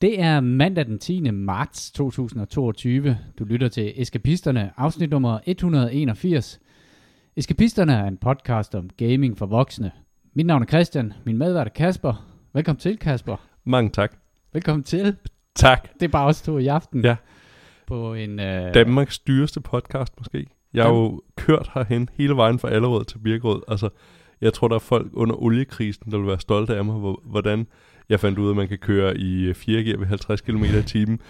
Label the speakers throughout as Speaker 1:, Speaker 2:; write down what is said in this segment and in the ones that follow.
Speaker 1: Det er mandag den 10. marts 2022. Du lytter til Eskapisterne, afsnit nummer 181. Eskapisterne er en podcast om gaming for voksne. Mit navn er Christian, min medvært er Kasper. Velkommen til, Kasper.
Speaker 2: Mange tak.
Speaker 1: Velkommen til.
Speaker 2: Tak.
Speaker 1: Det er bare os to i aften.
Speaker 2: Ja.
Speaker 1: På en... Øh...
Speaker 2: Danmarks dyreste podcast måske. Jeg har jo kørt herhen hele vejen fra Allerød til Birkerød. Altså, jeg tror, der er folk under oliekrisen, der vil være stolte af mig, hvor- hvordan jeg fandt ud af, at man kan køre i 4 gear ved 50 km i timen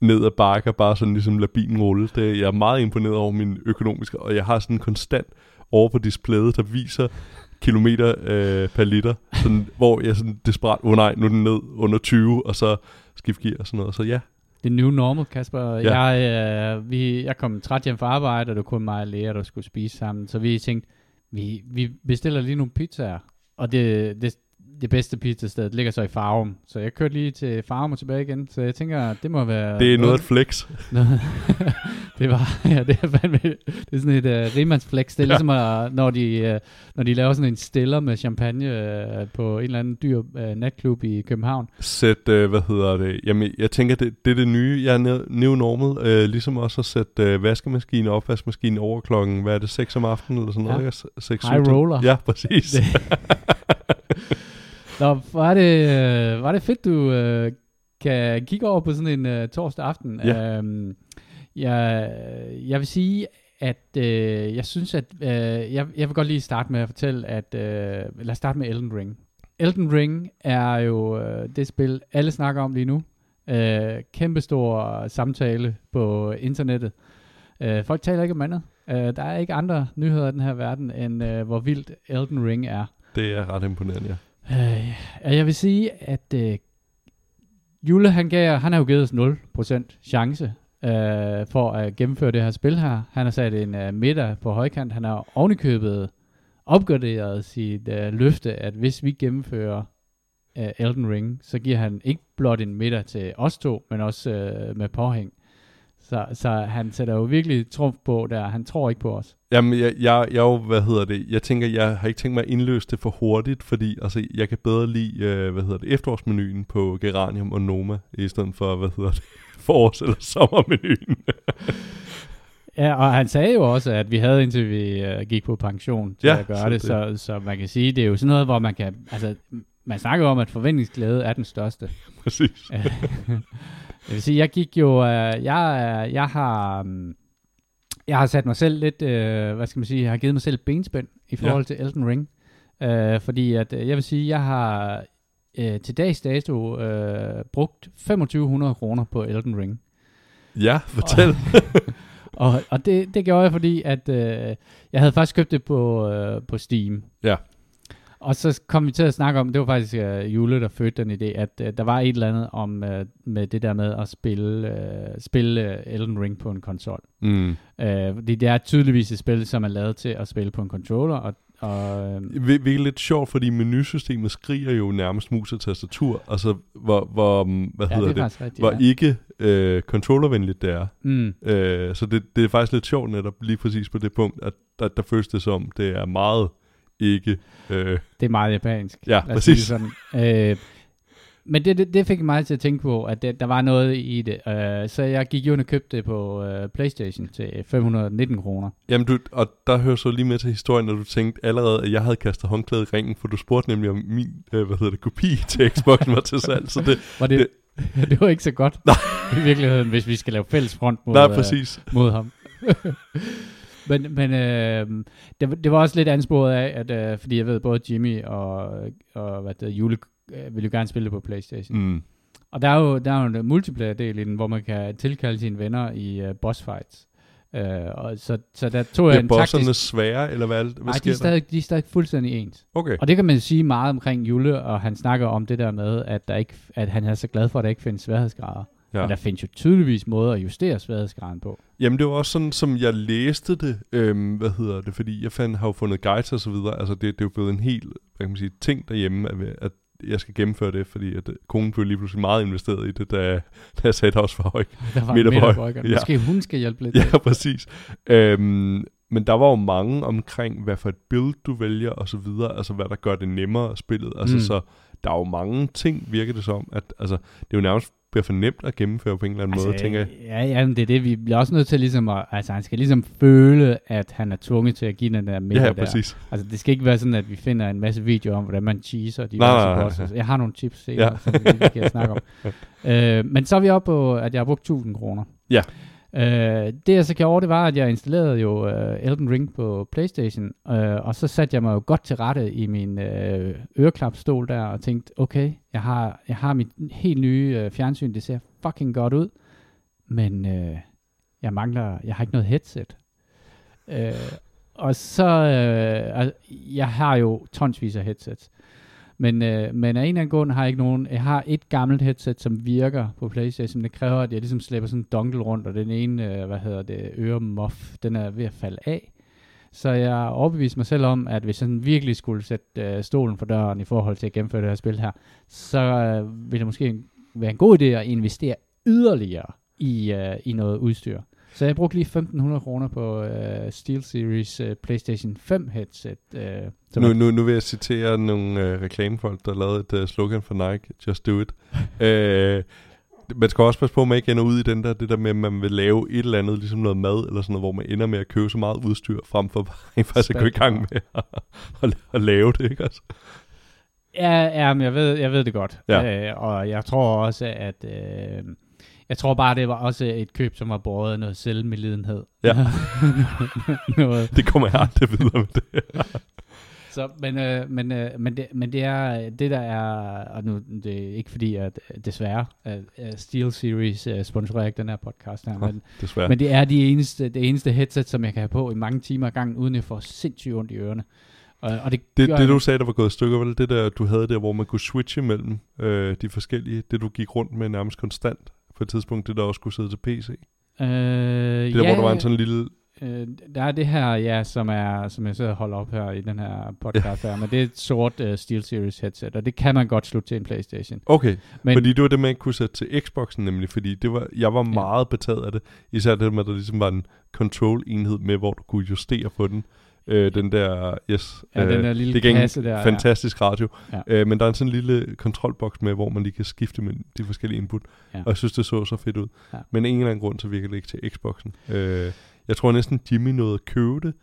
Speaker 2: ned ad bakker, bare sådan ligesom lade bilen rulle. Det, jeg er meget imponeret over min økonomiske, og jeg har sådan konstant over på displayet, der viser kilometer øh, per liter, sådan, hvor jeg sådan desperat, åh oh, nej, nu er den ned under 20, og så skift gear og sådan noget. Så ja,
Speaker 1: Det er new normal, Kasper.
Speaker 2: Ja.
Speaker 1: Jeg, øh, vi, jeg kom træt hjem fra arbejde, og det var kun mig og Lea, der skulle spise sammen. Så vi tænkte, vi, vi bestiller lige nogle pizzaer. Og det, det, det bedste pizzasted ligger så i Farum. Så jeg kørte lige til Farum og tilbage igen. Så jeg tænker, det må være...
Speaker 2: det er noget at flex.
Speaker 1: noget det var, ja, det er fandme, det er sådan et uh, rimandsflex. Det er
Speaker 2: Ja.
Speaker 1: ligesom, at, når, de, uh, når de laver sådan en stiller med champagne uh, på en eller anden dyr uh, natklub i København.
Speaker 2: Sæt, øh, hvad hedder det, jamen jeg tænker, det, det er det nye, jeg er normal, øh, ligesom også at sætte øh, vaskemaskine og opvaskemaskine over klokken, hvad er det, 6 om aftenen eller sådan
Speaker 1: Ja.
Speaker 2: noget, ikke? 6,
Speaker 1: High roller.
Speaker 2: Ja, præcis.
Speaker 1: Det. Nå, var det, var det fedt, du øh, kan kigge over på sådan en øh, torsdag aften.
Speaker 2: Ja.
Speaker 1: Øhm, jeg, jeg vil sige, at øh, jeg synes, at øh, jeg, jeg vil godt lige starte med at fortælle, at øh, lad os starte med Elden Ring. Elden Ring er jo øh, det spil, alle snakker om lige nu. Øh, kæmpestor samtale på internettet. Øh, folk taler ikke om andet. Øh, der er ikke andre nyheder i den her verden, end øh, hvor vildt Elden Ring er.
Speaker 2: Det er ret imponerende, ja.
Speaker 1: Øh, jeg vil sige, at øh, Jule, han, gav, han har jo givet os 0% chance øh, for at gennemføre det her spil her. Han har sat en øh, middag på højkant. Han har ovenikøbet opgraderet sit øh, løfte, at hvis vi gennemfører øh, Elden Ring, så giver han ikke blot en middag til os to, men også øh, med påhæng. Så, så han sætter jo virkelig trumf på der. Han tror ikke på os.
Speaker 2: Jamen, jeg, jeg, jeg, jo, hvad hedder det, jeg tænker, jeg har ikke tænkt mig at indløse det for hurtigt, fordi altså, jeg kan bedre lide, øh, hvad hedder det, efterårsmenuen på Geranium og Noma, i stedet for, hvad hedder det, forårs- eller sommermenuen.
Speaker 1: Ja, og han sagde jo også, at vi havde indtil vi øh, gik på pension til
Speaker 2: Ja,
Speaker 1: at gøre
Speaker 2: så
Speaker 1: det, så, så man kan sige, det er jo sådan noget, hvor man kan, altså, man snakker om, at forventningsglæde er den største.
Speaker 2: præcis.
Speaker 1: Jeg vil sige, jeg gik jo, øh, jeg, er- jeg har, um, jeg har sat mig selv lidt, øh, hvad skal man sige, jeg har givet mig selv benspænd i forhold til Elden Ring, øh, fordi at, øh, jeg vil sige, jeg har øh, til dags dato øh, brugt 2500 kroner på Elden Ring.
Speaker 2: Ja, fortæl.
Speaker 1: Og, og det, det gjorde jeg, fordi at øh, jeg havde faktisk købt det på, øh, på Steam.
Speaker 2: Ja.
Speaker 1: Og så kom vi til at snakke om, det var faktisk øh, Jule, der fødte den idé, at øh, der var et eller andet om øh, med det der med at spille, øh, spille øh, Elden Ring på en konsol.
Speaker 2: mm.
Speaker 1: Øh, fordi det er tydeligvis et spil, som er lavet til at spille på en controller, og, og øh,
Speaker 2: Hvil- Hvilket er lidt sjovt, fordi menusystemet skriger jo nærmest mus og tastatur, altså hvor, hvor mm, hvad
Speaker 1: ja,
Speaker 2: hedder
Speaker 1: det
Speaker 2: det,
Speaker 1: rigtigt.
Speaker 2: hvor
Speaker 1: ja.
Speaker 2: ikke øh, controllervenligt det er.
Speaker 1: Mm.
Speaker 2: Øh, så det, det er faktisk lidt sjovt netop lige præcis på det punkt, at der, der føles det som, det er meget ikke... Øh,
Speaker 1: Det er meget japansk.
Speaker 2: Ja,
Speaker 1: lad
Speaker 2: præcis.
Speaker 1: Sådan. Øh, men det, det, det fik mig til at tænke på, at det, der var noget i det. Øh, så jeg gik jo og købte det på øh, Playstation til 519 kroner.
Speaker 2: jamen du, og der hører så lige med til historien, når du tænkte allerede, at jeg havde kastet håndklædet i ringen, for du spurgte nemlig om min, øh, hvad hedder det, kopi til Xboxen var til salg, så det,
Speaker 1: Var det, det, det var ikke så godt
Speaker 2: Nej.
Speaker 1: i virkeligheden, hvis vi skal lave fælles front mod,
Speaker 2: nej,
Speaker 1: øh,
Speaker 2: præcis.
Speaker 1: mod ham. men men øh, det, det var også lidt ansporet af, at, øh, fordi jeg ved, både Jimmy og, og hvad det Jule øh, vil jo gerne spille det på Playstation.
Speaker 2: Mm.
Speaker 1: Og der er jo, der er jo en multiplayer-del i den, hvor man kan tilkalde sine venner i uh, boss fights. Uh, og så, så der tog jeg en
Speaker 2: bosserne
Speaker 1: taktisk...
Speaker 2: svære, eller hvad, hvad
Speaker 1: Nej, de er, stadig, de er stadig fuldstændig ens.
Speaker 2: Okay.
Speaker 1: Og det kan man sige meget omkring Jule, og han snakker om det der med, at, der ikke, at han er så glad for, at der ikke findes sværhedsgrader. Ja. Men der findes jo tydeligvis måder at justere sværhedsgraden på.
Speaker 2: Jamen det var også sådan, som jeg læste det, øhm, hvad hedder det, fordi jeg fandt, har jo fundet guides og så videre, altså det, det er jo blevet en helt, hvad kan man sige, ting derhjemme, at, at jeg skal gennemføre det, fordi at øh, konen blev lige pludselig meget investeret i det, da, da jeg sagde, der også var høj.
Speaker 1: Der var
Speaker 2: Midter
Speaker 1: en
Speaker 2: på. Ja.
Speaker 1: Måske hun skal hjælpe lidt.
Speaker 2: Ja, præcis. Øhm, men der var jo mange omkring, hvad for et build du vælger, og så videre, altså hvad der gør det nemmere spillet. Altså
Speaker 1: Mm.
Speaker 2: så der er jo mange ting, virker det som, at altså, det er jo nærmest bliver for nemt at gennemføre på en eller anden altså, måde, tænker jeg.
Speaker 1: Ja, ja, men det er det, vi bliver også nødt til ligesom at, altså han skal ligesom føle, at han er tvunget til at give den der middag
Speaker 2: Ja,
Speaker 1: der.
Speaker 2: præcis.
Speaker 1: Altså det skal ikke være sådan, at vi finder en masse videoer om, hvordan man cheeser de
Speaker 2: Nej,
Speaker 1: nej,
Speaker 2: nej, nej,
Speaker 1: nej. Jeg har nogle tips senere,
Speaker 2: Ja.
Speaker 1: ja. som vi, vi kan snakke om. øh, men så er vi oppe på, at jeg har brugt 1000 kroner.
Speaker 2: Ja.
Speaker 1: Øh, det jeg så gjorde, det var, at jeg installerede jo øh, Elden Ring på Playstation, øh, og så satte jeg mig jo godt til rette i min øh, øreklapstol der, og tænkte, okay, jeg har, jeg har mit helt nye øh, fjernsyn, det ser fucking godt ud, men øh, jeg mangler, jeg har ikke noget headset. Øh, og så, øh, jeg har jo tonsvis af headsets. Men, øh, men af en eller anden grund har jeg ikke nogen, jeg har et gammelt headset, som virker på Playstation, det kræver, at jeg ligesom slæber sådan en dongle rundt, og den ene, øh, hvad hedder det, øremuff, den er ved at falde af. Så jeg overbeviste mig selv om, at hvis jeg sådan virkelig skulle sætte øh, stolen for døren i forhold til at gennemføre det her spil her, så øh, ville det måske være en god idé at investere yderligere i, øh, i noget udstyr. Så jeg brugte lige 1.500 kroner på øh, SteelSeries øh, PlayStation 5 headset. Som
Speaker 2: Nu, nu, nu vil jeg citere nogle øh, reklamefolk, der lavede et øh, slogan for Nike, Just Do It. øh, man skal også passe på, at man ikke ender ud i den der, det der med, at man vil lave et eller andet, ligesom noget mad, eller sådan noget, hvor man ender med at købe så meget udstyr, frem for bare faktisk at gå i gang med at, at, at lave det, ikke også?
Speaker 1: Ja, ja men jeg ved, jeg ved det godt.
Speaker 2: Ja.
Speaker 1: Øh, og jeg tror også, at... Øh, jeg tror bare, det var også et køb, som var båret af noget selvmedlidenhed.
Speaker 2: Ja.
Speaker 1: noget.
Speaker 2: Det kommer jeg aldrig videre med det.
Speaker 1: Så, men, øh, men, øh, men, det, men det er det, der er... Og nu, det er ikke fordi, at øh, desværre, at, Steel Series øh, sponsorerer ikke den her podcast her, men,
Speaker 2: Desværre.
Speaker 1: men det er de eneste, det eneste headset, som jeg kan have på i mange timer ad gangen, uden at få sindssygt ondt i ørerne. Og, og det,
Speaker 2: Det, det
Speaker 1: jeg-
Speaker 2: du sagde, der var gået i stykker, var det det der, du havde der, hvor man kunne switche mellem øh, de forskellige, det du gik rundt med nærmest konstant på et tidspunkt, det der også skulle sidde til PC. Det
Speaker 1: Øh,
Speaker 2: der,
Speaker 1: ja,
Speaker 2: hvor der var en sådan lille...
Speaker 1: Øh, der er det her, ja, som er som jeg sidder og holder op her i den her podcast her, men det er et sort uh, SteelSeries headset, og det kan man godt slutte til en Playstation.
Speaker 2: Okay,
Speaker 1: Men
Speaker 2: fordi det var det, man ikke kunne sætte til Xboxen nemlig, fordi det var, jeg var
Speaker 1: Ja.
Speaker 2: meget betaget af det. Især det med, at der ligesom var en control-enhed med, hvor du kunne justere på den. Øh, den der, yes,
Speaker 1: ja,
Speaker 2: øh,
Speaker 1: den der lille
Speaker 2: det en
Speaker 1: kasse der.
Speaker 2: fantastisk radio.
Speaker 1: Ja.
Speaker 2: Øh, men der er en sådan lille kontrolboks med, hvor man lige kan skifte mellem de forskellige input.
Speaker 1: Ja.
Speaker 2: Og jeg synes, det så så fedt ud.
Speaker 1: Ja.
Speaker 2: Men af en eller anden grund, så virker det ikke til Xboxen. Øh, jeg tror næsten, Jimmy nåede at købe det,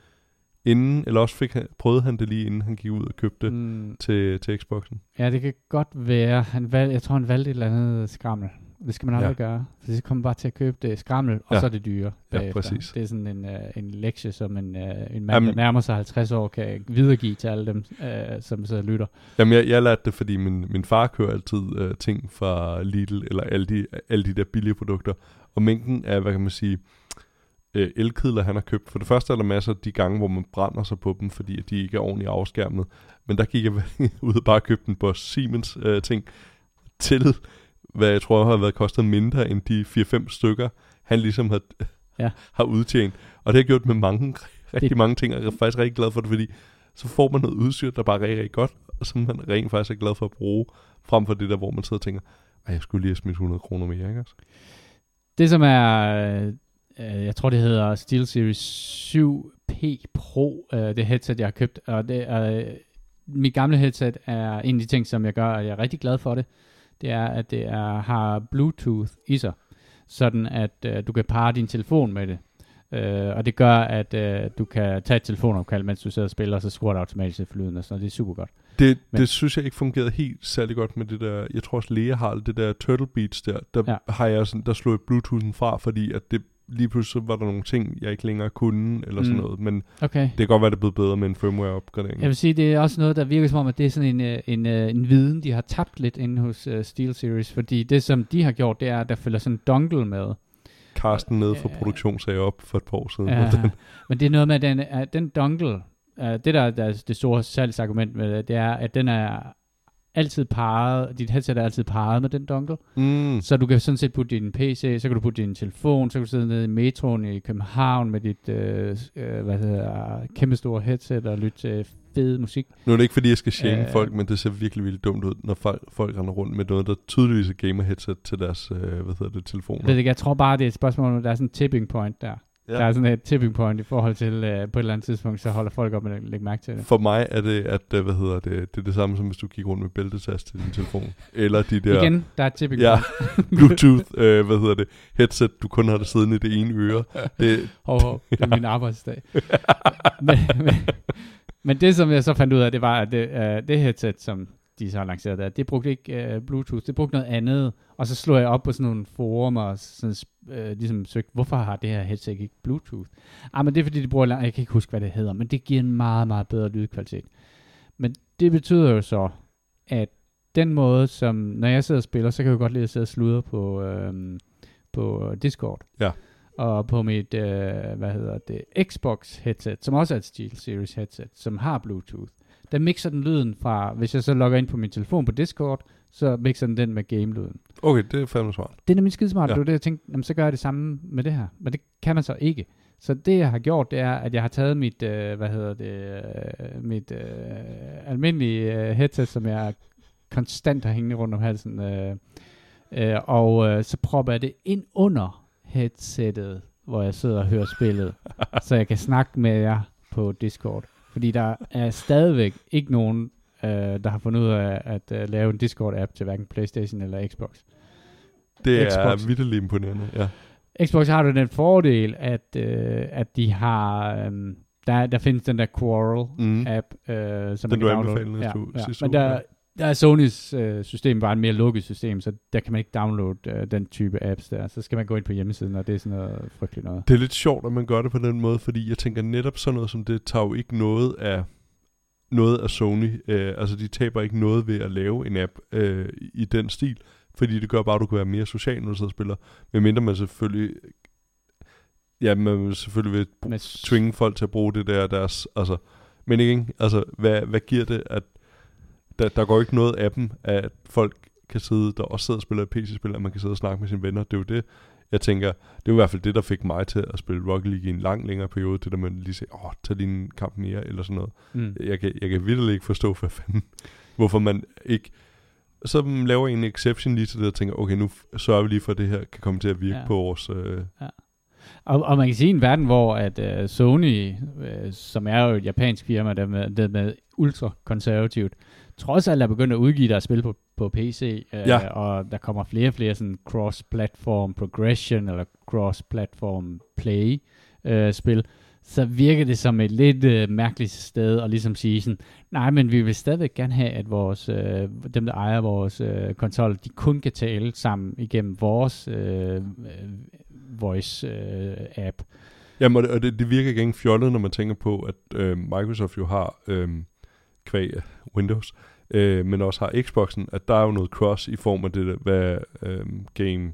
Speaker 2: inden, eller også fik han, prøvede han det lige, inden han gik ud og købte
Speaker 1: Ja. Mm,
Speaker 2: til, til Xboxen.
Speaker 1: ja, det kan godt være. Han valg, jeg tror, han valgte et eller andet skrammel. Det skal man aldrig
Speaker 2: Ja.
Speaker 1: gøre. For det kommer bare til at købe det skrammel, og
Speaker 2: Ja.
Speaker 1: så er det dyre.
Speaker 2: Ja,
Speaker 1: bagefter.
Speaker 2: præcis.
Speaker 1: Det er sådan en, uh, en lektie, som en, uh, en mand,
Speaker 2: Jamen-
Speaker 1: der nærmer sig 50 år, kan videregive til alle dem, uh, som og lytter.
Speaker 2: Jamen, jeg, jeg lærte det, fordi min, min far kører altid øh, ting fra Lidl, eller alle de, alle de der billige produkter. Og mængden af, hvad kan man sige, øh, elkedler, han har købt. For det første er der masser af de gange, hvor man brænder sig på dem, fordi at de ikke er ordentligt afskærmet. Men der gik jeg ud og bare købte en Bosch Siemens øh, ting til, hvad jeg tror har været kostet mindre end de 4-5 stykker, han ligesom har,
Speaker 1: Ja.
Speaker 2: har udtjent. Og det har jeg gjort med mange, rigtig
Speaker 1: Det-
Speaker 2: mange ting, og jeg er faktisk rigtig glad for det, fordi så får man noget udstyr, der bare er rigtig, rigtig godt, og som man rent faktisk er glad for at bruge, frem for det der, hvor man sidder og tænker, ej, jeg skulle lige have smidt 100 kroner mere, ikke også?
Speaker 1: Det som er, øh, jeg tror det hedder SteelSeries 7P Pro, øh, det headset jeg har købt, og det er, øh, mit gamle headset er en af de ting, som jeg gør, og jeg er rigtig glad for det, det er, at det er, har Bluetooth i sig, sådan at øh, du kan parre din telefon med det. Øh, og det gør, at øh, du kan tage et telefonopkald, mens du sidder og spiller, og så skruer det automatisk til lyden, og sådan noget. Det er super godt.
Speaker 2: Det,
Speaker 1: Men-
Speaker 2: det synes jeg ikke fungerede helt særlig godt med det der, jeg tror også Lea har det der Turtle Beats der, der
Speaker 1: Ja.
Speaker 2: har jeg sådan, der slog jeg Bluetoothen fra, fordi at det lige pludselig var der nogle ting, jeg ikke længere kunne, eller sådan
Speaker 1: Mm.
Speaker 2: noget, men
Speaker 1: Okay.
Speaker 2: det kan godt være, det er blevet bedre med en firmware-opgradering.
Speaker 1: Jeg vil sige, det er også noget, der virker som om, at det er sådan en, øh, en, øh, en viden, de har tabt lidt inde hos uh, SteelSeries, fordi det, som de har gjort, det er, at der følger sådan en dongle med.
Speaker 2: Carsten nede fra
Speaker 1: Øh,
Speaker 2: produktion sagde op for et par år siden. Den,
Speaker 1: men det er noget med, at den, at den dongle, uh, det der, der er det store salgsargument med det, det er, at den er altid parret, dit headset er altid parret med den dongle,
Speaker 2: mm,
Speaker 1: så du kan sådan set putte din PC, så kan du putte din telefon, så kan du sidde nede i metroen i København med dit øh, øh, hvad hedder, kæmpe store headset og lytte til fed musik.
Speaker 2: nu er det ikke, fordi jeg skal shame
Speaker 1: Øh.
Speaker 2: folk, men det ser virkelig, virkelig dumt ud, når folk, folk render rundt med noget, der tydeligvis er gamer-headset til deres, øh, hvad hedder det, telefoner.
Speaker 1: Jeg ved ikke, jeg tror bare, det er et spørgsmål, om der er sådan en tipping point der.
Speaker 2: Ja.
Speaker 1: Ja. Der er sådan et tipping point i forhold til, øh, på et eller andet tidspunkt, så holder folk op med at lægge mærke til det.
Speaker 2: For mig er det, at, øh, hvad hedder det, det er det samme som hvis du gik rundt med bæltetast til din telefon. Eller de der
Speaker 1: Igen, der er tipping
Speaker 2: Ja.
Speaker 1: point.
Speaker 2: Bluetooth, øh, hvad hedder det, headset, du kun har det siddende i det ene øre. Det,
Speaker 1: Hov, hov, det er min arbejdsdag. men, men, men det, som jeg så fandt ud af, det var, at det, uh, det headset, som de så har lanceret der, det brugte ikke uh, Bluetooth, det brugte noget andet. Og så slog jeg op på sådan nogle forumer og sådan, uh, ligesom søgte, hvorfor har det her headset ikke Bluetooth? Ah, men det er fordi, de bruger, jeg kan ikke huske, hvad det hedder, men det giver en meget, meget bedre lydkvalitet. Men det betyder jo så, at den måde, som når jeg sidder og spiller, så kan jeg jo godt lide at sidde og sludre på, øhm, på Discord.
Speaker 2: Ja.
Speaker 1: Og på mit, øh, hvad hedder det, Xbox headset, som også er et SteelSeries headset, som har Bluetooth. Der mixer den lyden fra, hvis jeg så logger ind på min telefon på Discord, så mixer den den med game-lyden.
Speaker 2: okay, det er fandme smart.
Speaker 1: Det er nemlig skidesmart.
Speaker 2: Ja.
Speaker 1: Det var det, jeg tænkte, jamen, så gør jeg det samme med det her. Men det kan man så ikke. Så det, jeg har gjort, det er, at jeg har taget mit, øh, hvad hedder det, øh, mit øh, almindelige øh, headset, som jeg konstant har hængende rundt om halsen, øh, øh, og øh, så propper jeg det ind under headsettet, hvor jeg sidder og hører spillet, så jeg kan snakke med jer på Discord. Fordi der er stadigvæk ikke nogen, øh, der har fundet ud af at øh, lave en Discord-app til hverken Playstation eller Xbox.
Speaker 2: Det er vildt imponerende, ja.
Speaker 1: Xbox har jo den fordel, at, øh, at de har... Øh, der, der findes den der Quarrel-app,
Speaker 2: Mm.
Speaker 1: øh, som
Speaker 2: Den
Speaker 1: man
Speaker 2: du
Speaker 1: kan downloade.
Speaker 2: anbefalede
Speaker 1: ja, ja.
Speaker 2: sidste
Speaker 1: Men der. Der er Sonys øh, system bare et mere lukket system, så der kan man ikke downloade øh, den type apps der. Så skal man gå ind på hjemmesiden, og det er sådan noget frygteligt noget.
Speaker 2: Det er lidt sjovt, at man gør det på den måde, fordi jeg tænker netop sådan noget som det, tager jo ikke noget af noget af Sony. Øh, altså, de taber ikke noget ved at lave en app øh, i den stil, fordi det gør bare, at du kan være mere social, når du sidder og spiller. Medmindre man selvfølgelig... Ja, man vil selvfølgelig vil tvinge folk til at bruge det der deres... Altså, men ikke, altså, hvad, hvad giver det, at der, der går ikke noget af dem, at folk kan sidde, der også sidder og spiller et PC-spil, at man kan sidde og snakke med sine venner. Det er jo det, jeg tænker, det er i hvert fald det, der fik mig til at spille Rocket League i en lang længere periode, det der man lige siger, åh, tag lige en kamp mere, eller sådan noget.
Speaker 1: Mm.
Speaker 2: Jeg kan, jeg kan virkelig ikke forstå, hvad fanden, hvorfor man ikke... Så laver en exception lige til det, og tænker, okay, nu sørger vi lige for, at det her kan komme til at virke ja.
Speaker 1: Ja.
Speaker 2: på vores... Øh,
Speaker 1: Og, og man kan sige, i en verden, hvor at uh, Sony, uh, som er jo et japansk firma, der med, der med ultra konservativt, trods alt er begyndt at udgive deres spil på, på PC, uh,
Speaker 2: Ja.
Speaker 1: og der kommer flere og flere sådan cross-platform progression, eller cross-platform play uh, spil, så virker det som et lidt uh, mærkeligt sted at ligesom sige sådan, nej, men vi vil stadigvæk gerne have, at vores, uh, dem, der ejer vores uh, konsol, de kun kan tale sammen igennem vores uh, voice-app.
Speaker 2: Jamen, og det, og det, det virker ikke fjollet, når man tænker på, at øh, Microsoft jo har øh, kvæg Windows, øh, men også har Xboxen, at der er jo noget cross i form af det, der, hvad øh, Game,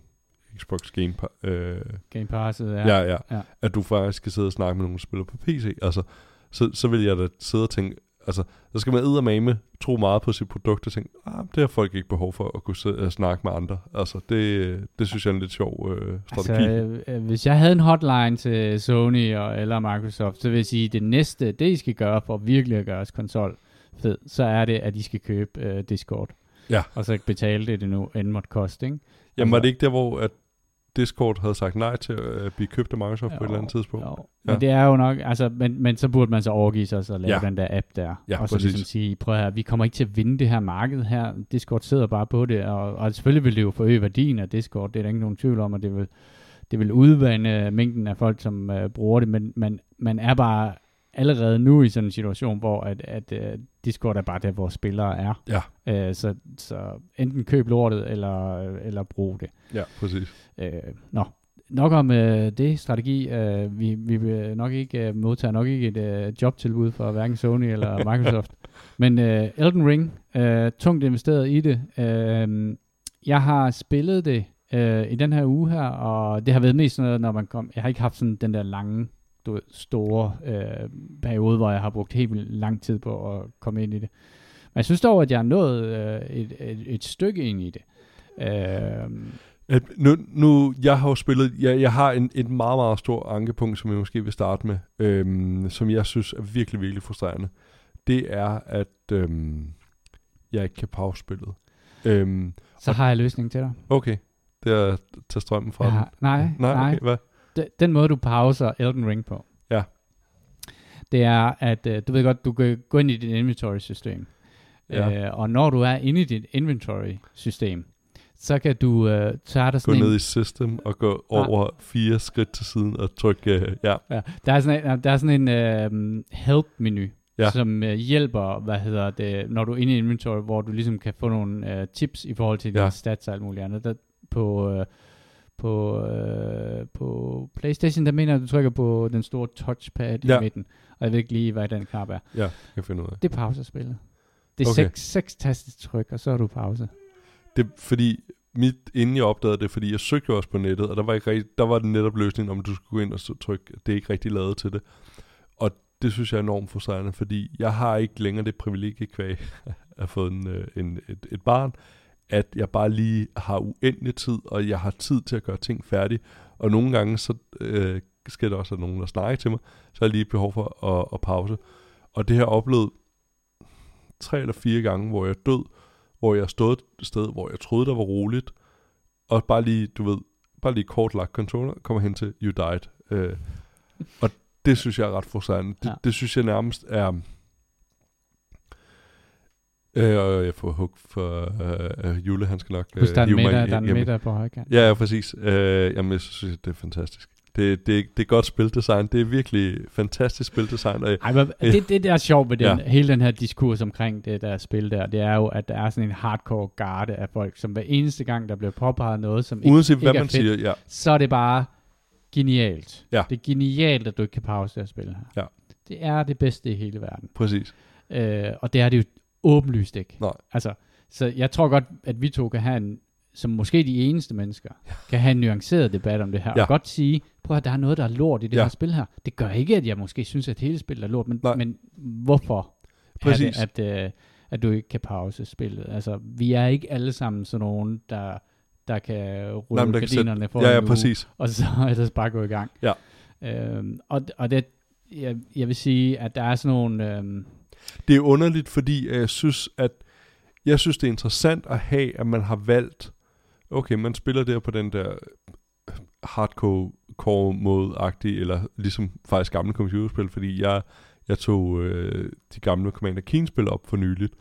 Speaker 2: Xbox Game, øh,
Speaker 1: Game Passet,
Speaker 2: ja.
Speaker 1: ja.
Speaker 2: Ja, ja, at du faktisk kan sidde og snakke med nogle spillere på PC. Altså, så, så vil jeg da sidde og tænke, altså, så skal man eddermame tro meget på sit produkt og tænke, ah, det har folk ikke behov for at kunne sidde og snakke med andre. Altså, det, det synes jeg er en lidt sjov øh, strategi.
Speaker 1: Altså, øh, hvis jeg havde en hotline til Sony og, eller Microsoft, så vil jeg sige, at det næste, det I skal gøre for virkelig at gøre jeres konsol fed, så er det, at I skal købe øh, Discord.
Speaker 2: Ja.
Speaker 1: Og så betale det, det nu end måtte koste, ikke?
Speaker 2: Jamen var
Speaker 1: altså-
Speaker 2: det ikke der, hvor at Discord havde sagt nej til at blive købt af Microsoft på et eller andet tidspunkt?
Speaker 1: Jo.
Speaker 2: Ja.
Speaker 1: Men det er jo nok, altså, men, men så burde man så overgive sig og så lave
Speaker 2: Ja.
Speaker 1: den der app der.
Speaker 2: Ja,
Speaker 1: og så
Speaker 2: præcis.
Speaker 1: ligesom sige, prøv at høre, vi kommer ikke til at vinde det her marked her. Discord sidder bare på det, og, og selvfølgelig vil det jo forøge værdien af Discord. Det er der ikke nogen tvivl om, og det vil, det vil udvande mængden af folk, som uh, bruger det, men man, man er bare allerede nu i sådan en situation, hvor at, at uh, Discord er bare der, hvor spillere er.
Speaker 2: Ja.
Speaker 1: Uh, så, så enten køb lortet, eller, eller brug det.
Speaker 2: Ja, præcis.
Speaker 1: Øh, nå, nok om øh, det strategi. Øh, vi, vi vil nok ikke øh, modtager nok ikke et øh, jobtilbud fra hverken Sony eller Microsoft. Men øh, Elden Ring, øh, tungt investeret i det. Øh, jeg har spillet det øh, i den her uge her, og det har været mest sådan noget, når man kom... Jeg har ikke haft sådan den der lange, du ved, store øh, periode, hvor jeg har brugt helt vildt lang tid på at komme ind i det. Men jeg synes dog, at jeg har nået øh, et, et, et stykke ind i det. Øh,
Speaker 2: At nu, nu, jeg har jo spillet, jeg, jeg har en, et meget, meget stort ankepunkt, som jeg måske vil starte med, øhm, som jeg synes er virkelig, virkelig frustrerende. Det er, at øhm, jeg ikke kan pause spillet. Øhm,
Speaker 1: så har jeg løsning til dig.
Speaker 2: okay, det er at tage strømmen fra
Speaker 1: Jeg
Speaker 2: den.
Speaker 1: nej,
Speaker 2: Nej,
Speaker 1: nej.
Speaker 2: okay, hvad?
Speaker 1: Den måde, du pauser Elden Ring på,
Speaker 2: Ja.
Speaker 1: det er, at øh, du ved godt, du kan gå ind i dit inventory-system.
Speaker 2: Ja.
Speaker 1: Øh, og når du er inde i dit inventory-system, så kan du, øh, så er der
Speaker 2: Gå
Speaker 1: sådan
Speaker 2: ned
Speaker 1: en,
Speaker 2: i system og gå over fire skridt til siden og trykke, øh, ja,
Speaker 1: ja, der er sådan en, der er sådan en øh, help-menu,
Speaker 2: Ja.
Speaker 1: som øh, hjælper, hvad hedder det, når du er inde i inventory, hvor du ligesom kan få nogle øh, tips i forhold til dine
Speaker 2: Ja.
Speaker 1: stats og alt muligt andet. Der, på, øh, på, øh, på Playstation, der mener jeg, du trykker på den store touchpad
Speaker 2: Ja.
Speaker 1: i midten, og jeg ved ikke lige, hvad den knap er.
Speaker 2: ja, jeg kan finde ud af.
Speaker 1: Det pauser spillet. Det er
Speaker 2: Okay.
Speaker 1: seks, seks tastetryk, og så er du pause.
Speaker 2: Det fordi, mit, inden jeg opdagede det, fordi jeg søgte også på nettet, og der var, ikke rigtig, der var den netop løsningen, om du skulle gå ind og så trykke, det er ikke rigtig lavet til det. Og det synes jeg er enormt frustrerende, fordi jeg har ikke længere det privilegie kvæg at fået en, øh, en, et, et barn, at jeg bare lige har uendelig tid, og jeg har tid til at gøre ting færdige. Og nogle gange, så øh, sker der også, at nogen der snakker til mig, så har jeg lige behov for at, at pause. Og det har jeg oplevet tre eller fire gange, hvor jeg er død, hvor jeg stod et sted, hvor jeg troede, der var roligt, og bare lige, du ved, bare lige kort lagt controller, kommer hen til, you died. Øh, og det synes jeg er ret frustrerende. Det,
Speaker 1: ja.
Speaker 2: det synes jeg nærmest er... Øh, og jeg får hug for øh, øh, Jule, han skal nok
Speaker 1: Husk, der er en middag, der er en på højkant.
Speaker 2: Ja, ja, præcis. Øh, jamen, jeg synes, det er fantastisk. Det, det, det er godt spildesign. Det er virkelig fantastisk spildesign. Og,
Speaker 1: Ej, men det, det der er sjovt ved den,
Speaker 2: Ja.
Speaker 1: hele den her diskurs omkring det der spil der, det er jo, at der er sådan en hardcore garde af folk, som hver eneste gang, der bliver påpeget noget, som ikke,
Speaker 2: uanset hvad
Speaker 1: ikke er
Speaker 2: man
Speaker 1: fedt,
Speaker 2: siger, ja.
Speaker 1: så er det bare genialt.
Speaker 2: Ja.
Speaker 1: Det er genialt, at du ikke kan pause det her spil her.
Speaker 2: Ja.
Speaker 1: Det er det bedste i hele verden.
Speaker 2: Præcis.
Speaker 1: Øh, og det er det jo åbenlyst ikke.
Speaker 2: Nej.
Speaker 1: Altså, så jeg tror godt, at vi to kan have en, som måske de eneste mennesker, kan have en nuanceret debat om det her,
Speaker 2: Ja.
Speaker 1: og godt sige, prøv at der er noget, der er lort i det
Speaker 2: Ja.
Speaker 1: her spil her. Det gør ikke, at jeg måske synes, at hele spillet er lort, men,
Speaker 2: Nej.
Speaker 1: men hvorfor
Speaker 2: Præcis.
Speaker 1: er det, at, øh, at du ikke kan pause spillet? Altså, vi er ikke alle sammen sådan nogen, der, der kan rulle
Speaker 2: Nej, der
Speaker 1: gardinerne for
Speaker 2: Ja, ja,
Speaker 1: uge,
Speaker 2: præcis.
Speaker 1: og så ellers bare gå i gang.
Speaker 2: Ja.
Speaker 1: Øhm, og, og det, jeg, jeg vil sige, at der er sådan nogle... Øhm,
Speaker 2: Det er underligt, fordi jeg synes, at jeg synes, det er interessant at have, at man har valgt, okay, man spiller der på den der hardcore core måde agtig eller ligesom faktisk gamle computerspil, fordi jeg, jeg tog øh, de gamle Commander Keen-spil op for nyligt.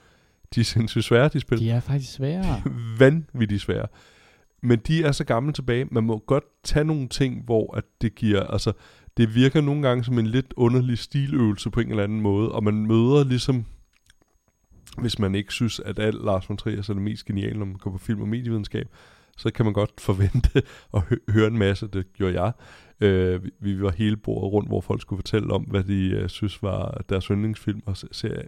Speaker 2: De er sindssygt svære, de spil.
Speaker 1: de er faktisk sværere.
Speaker 2: vanvittigt svære. Men de er så gamle tilbage. Man må godt tage nogle ting, hvor at det giver, altså, det virker nogle gange som en lidt underlig stiløvelse på en eller anden måde, og man møder ligesom, hvis man ikke synes, at alt Lars von Trier er det mest geniale, når man går på film og medievidenskab, så kan man godt forvente at hø- høre en masse, det gjorde jeg. Øh, vi, vi var hele bordet rundt, hvor folk skulle fortælle om, hvad de øh, synes var deres yndlingsfilm, og se, se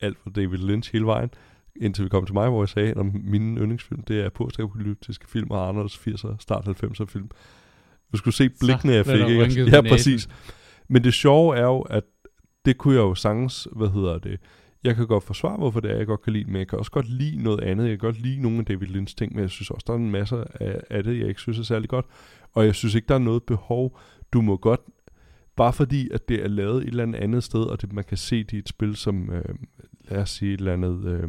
Speaker 2: alt fra David Lynch hele vejen indtil vi kom til mig, hvor jeg sagde, at min yndlingsfilm, det er postapokalyptiske film og Arnolds 80'er, start 90'er film. Du skulle se blikkene, jeg fik. Ikke? Ja, præcis. Men det sjove er jo, at det kunne jeg jo sagtens, hvad hedder det, jeg kan godt forsvare, hvorfor det er, jeg godt kan lide, men jeg kan også godt lide noget andet. Jeg kan godt lide nogle af David Lynch ting, men jeg synes også, der er en masse af, af det, jeg ikke synes er særlig godt. Og jeg synes ikke, der er noget behov. Du må godt, bare fordi, at det er lavet et eller andet andet sted, og det, man kan se det i et spil som, øh, lad os sige et eller andet, øh,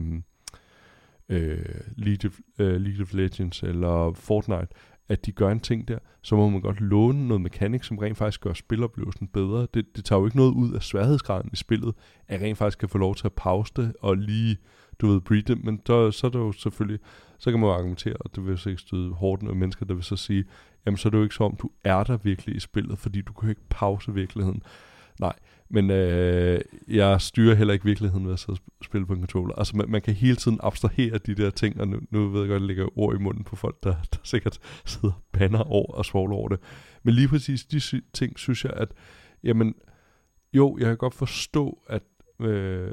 Speaker 2: øh, League, of, øh, League of Legends eller Fortnite, at de gør en ting der, så må man godt låne noget mekanik, som rent faktisk gør spiloplevelsen bedre. Det, det tager jo ikke noget ud af sværhedsgraden i spillet, at rent faktisk kan få lov til at pause det og lige, du ved, breathe det, men der, så er der jo selvfølgelig, så kan man jo argumentere, og det vil så ikke støde hårdt med mennesker, der vil så sige, jamen så er det jo ikke så om, du er der virkelig i spillet, fordi du kan jo ikke pause virkeligheden. Nej, men øh, jeg styrer heller ikke virkeligheden ved at sidde og spille på en controller. Altså man, man kan hele tiden abstrahere de der ting, og nu, nu ved jeg godt, at jeg lægger ord i munden på folk, der, der sikkert sidder og banner over og svogler over det. Men lige præcis de sy- ting, synes jeg, at jamen, jo, jeg kan godt forstå, at øh,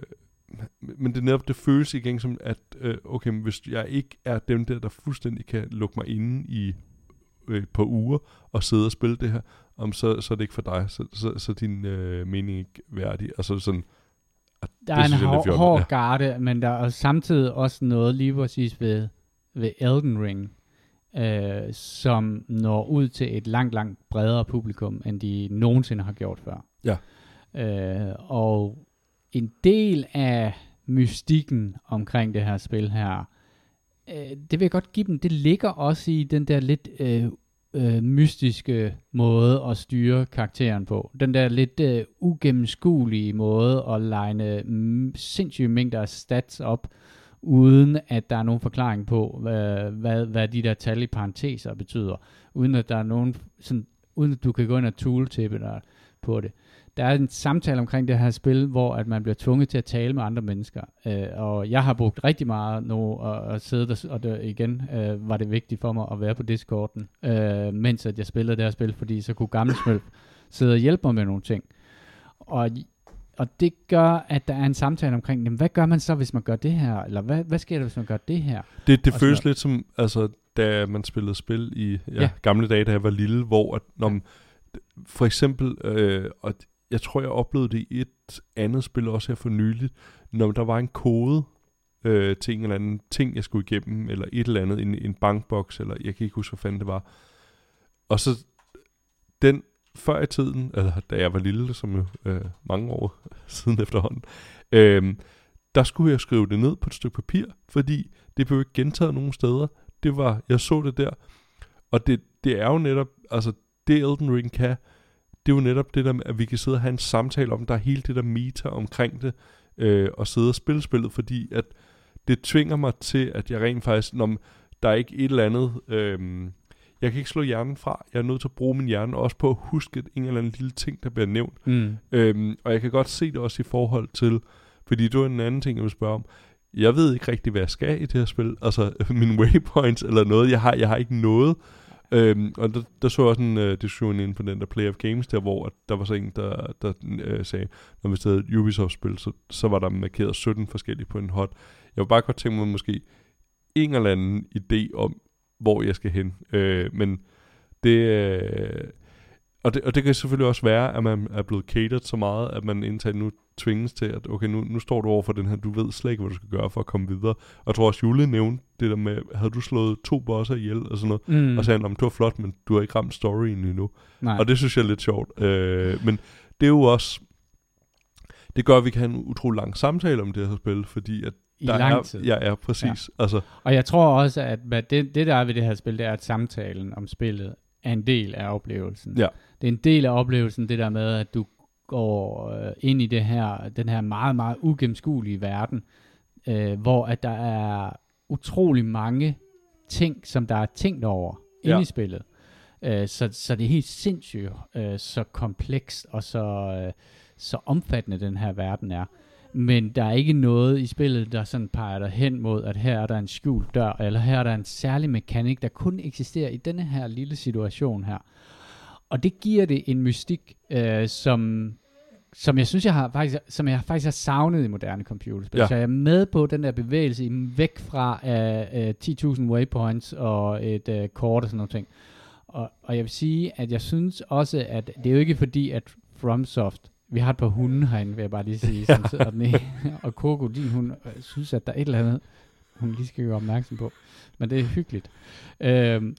Speaker 2: men det er netop det føles igen som, at øh, okay, men hvis jeg ikke er dem der, der fuldstændig kan lukke mig inde i øh, på uger og sidde og spille det her, om så, så er det ikke for dig, så, så, så er din øh, mening ikke værdig. Altså sådan, at
Speaker 1: Der
Speaker 2: det
Speaker 1: er en
Speaker 2: synes er
Speaker 1: hård,
Speaker 2: ja.
Speaker 1: garde, men der er samtidig også noget lige præcis ved, ved Elden Ring, øh, som når ud til et langt, langt bredere publikum, end de nogensinde har gjort før.
Speaker 2: Ja.
Speaker 1: Øh, og en del af mystikken omkring det her spil her, øh, det vil jeg godt give dem, det ligger også i den der lidt øh, øh, mystiske måde at styre karakteren på. Den der lidt øh, ugennemskuelige måde at legne m- sindssyge mængder af stats op, uden at der er nogen forklaring på, hvad, hvad, hvad de der tal i parenteser betyder. Uden at der er nogen, sådan, uden at du kan gå ind og tooltippe dig på det der er en samtale omkring det her spil, hvor at man bliver tvunget til at tale med andre mennesker. Øh, og jeg har brugt rigtig meget nu at, at sidde der, og det, igen øh, var det vigtigt for mig at være på Discorden, øh, mens at jeg spillede det her spil, fordi så kunne gamle smølf sidde og hjælpe mig med nogle ting. Og, og det gør, at der er en samtale omkring, jamen, hvad gør man så, hvis man gør det her? Eller hvad, hvad sker der, hvis man gør det her?
Speaker 2: Det, det føles lidt som, altså, da man spillede spil i ja, ja. gamle dage, da jeg var lille, hvor at, når man, for eksempel, øh, og jeg tror, jeg oplevede det i et andet spil også her for nyligt, når der var en kode øh, til en eller anden ting, jeg skulle igennem, eller et eller andet, en, en bankboks, eller jeg kan ikke huske, hvad fanden det var. Og så den før i tiden, eller da jeg var lille, som jo øh, mange år siden efterhånden, øh, der skulle jeg skrive det ned på et stykke papir, fordi det blev ikke gentaget nogen steder. Det var, jeg så det der, og det, det er jo netop, altså det Elden Ring kan, det er jo netop det der at vi kan sidde og have en samtale om, der er hele det der meta omkring det, øh, og sidde og spille spillet, fordi at det tvinger mig til, at jeg rent faktisk, når der er ikke et eller andet, øh, jeg kan ikke slå hjernen fra, jeg er nødt til at bruge min hjerne også på at huske en eller anden lille ting, der bliver nævnt. Mm. Øhm, og jeg kan godt se det også i forhold til, fordi det er en anden ting, jeg vil spørge om. Jeg ved ikke rigtig, hvad jeg skal i det her spil. Altså, mine waypoints eller noget. Jeg har, jeg har ikke noget. Øhm, og der, der så jeg også en øh, diskussion inde på den der Play of Games der, hvor der var så en, der, der øh, sagde, når vi stadig Ubisoft-spil, så, så var der markeret 17 forskellige på en hot. Jeg vil bare godt tænke mig måske en eller anden idé om, hvor jeg skal hen. Øh, men det, øh, og det, og det kan selvfølgelig også være, at man er blevet catered så meget, at man indtager nu tvinges til, at okay, nu, nu står du over for den her, du ved slet ikke, hvad du skal gøre for at komme videre. Og jeg tror også, Jule nævnte det der med, havde du slået to bosser ihjel og sådan noget, mm. og sagde, om du var flot, men du har ikke ramt storyen endnu. Nej. Og det synes jeg er lidt sjovt. Øh, men det er jo også, det gør, at vi kan have en utrolig lang samtale om det her spil, fordi at
Speaker 1: i der lang tid.
Speaker 2: Er, ja, ja, præcis. Ja. Altså.
Speaker 1: Og jeg tror også, at hvad det, det der er ved det her spil, det er, at samtalen om spillet er en del af oplevelsen. Ja. Det er en del af oplevelsen, det der med, at du går øh, ind i det her, den her meget, meget ugennemskuelige verden, øh, hvor at der er utrolig mange ting, som der er tænkt over ja. inde i spillet. Øh, så, så det er helt sindssygt, øh, så komplekst og så, øh, så omfattende den her verden er. Men der er ikke noget i spillet, der sådan peger dig hen mod, at her er der en skjult dør, eller her er der en særlig mekanik, der kun eksisterer i denne her lille situation her. Og det giver det en mystik, øh, som, som jeg synes, jeg har faktisk, som jeg faktisk har savnet i moderne computerspil. Ja. Så jeg er med på den der bevægelse væk fra øh, øh, 10.000 waypoints og et øh, kort og sådan noget ting. Og, og jeg vil sige, at jeg synes også, at det er jo ikke fordi, at FromSoft vi har et par hunde herinde, vil jeg bare lige sige, som sidder dernede. og Coco, din hund, øh, synes, at der er et eller andet, hun lige skal gøre opmærksom på. Men det er hyggeligt. Øhm,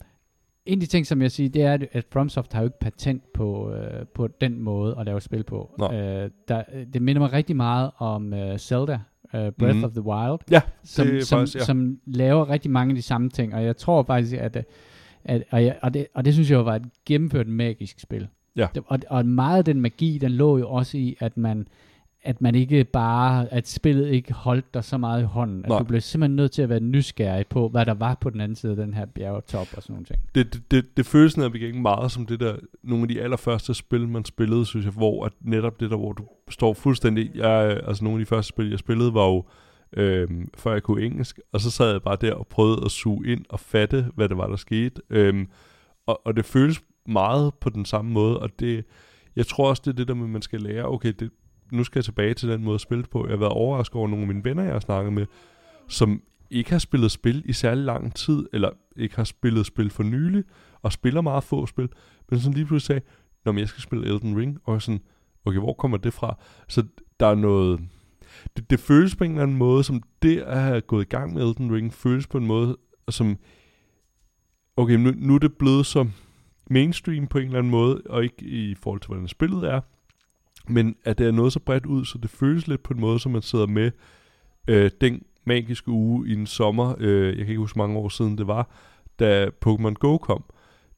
Speaker 1: en af de ting, som jeg siger, det er, at FromSoft har jo ikke patent på, øh, på den måde at lave spil på. Øh, der, det minder mig rigtig meget om uh, Zelda, uh, Breath mm. of the Wild,
Speaker 2: ja,
Speaker 1: som, som, faktisk, ja. som laver rigtig mange af de samme ting. Og jeg tror faktisk, at, at og, jeg, og, det, og det synes jeg var et gennemført magisk spil. Ja. Og, og meget af den magi, den lå jo også i, at man at man ikke bare, at spillet ikke holdt dig så meget i hånden, at Nej. du blev simpelthen nødt til at være nysgerrig på, hvad der var på den anden side af den her bjergetop og sådan nogle ting.
Speaker 2: Det, det, det, det føles ned begyndt meget som det der, nogle af de allerførste spil, man spillede, synes jeg, hvor at netop det der, hvor du står fuldstændig, jeg, altså nogle af de første spil, jeg spillede, var jo, øhm, før jeg kunne engelsk, og så sad jeg bare der og prøvede at suge ind og fatte, hvad det var, der skete. Øhm, og, og det føles meget på den samme måde, og det, jeg tror også, det er det der med, at man skal lære, okay, det, nu skal jeg tilbage til den måde at spille på. Jeg har været overrasket over nogle af mine venner, jeg har snakket med, som ikke har spillet spil i særlig lang tid, eller ikke har spillet spil for nylig, og spiller meget få spil, men sådan lige pludselig sagde, når jeg skal spille Elden Ring, og sådan, okay, hvor kommer det fra? Så der er noget, det, det føles på en eller anden måde, som det at have gået i gang med Elden Ring, føles på en måde, som, okay, nu, nu er det blevet så mainstream på en eller anden måde, og ikke i forhold til, hvordan spillet er, men at det er noget så bredt ud, så det føles lidt på en måde, som man sidder med øh, den magiske uge i en sommer, øh, jeg kan ikke huske mange år siden det var, da Pokémon Go kom.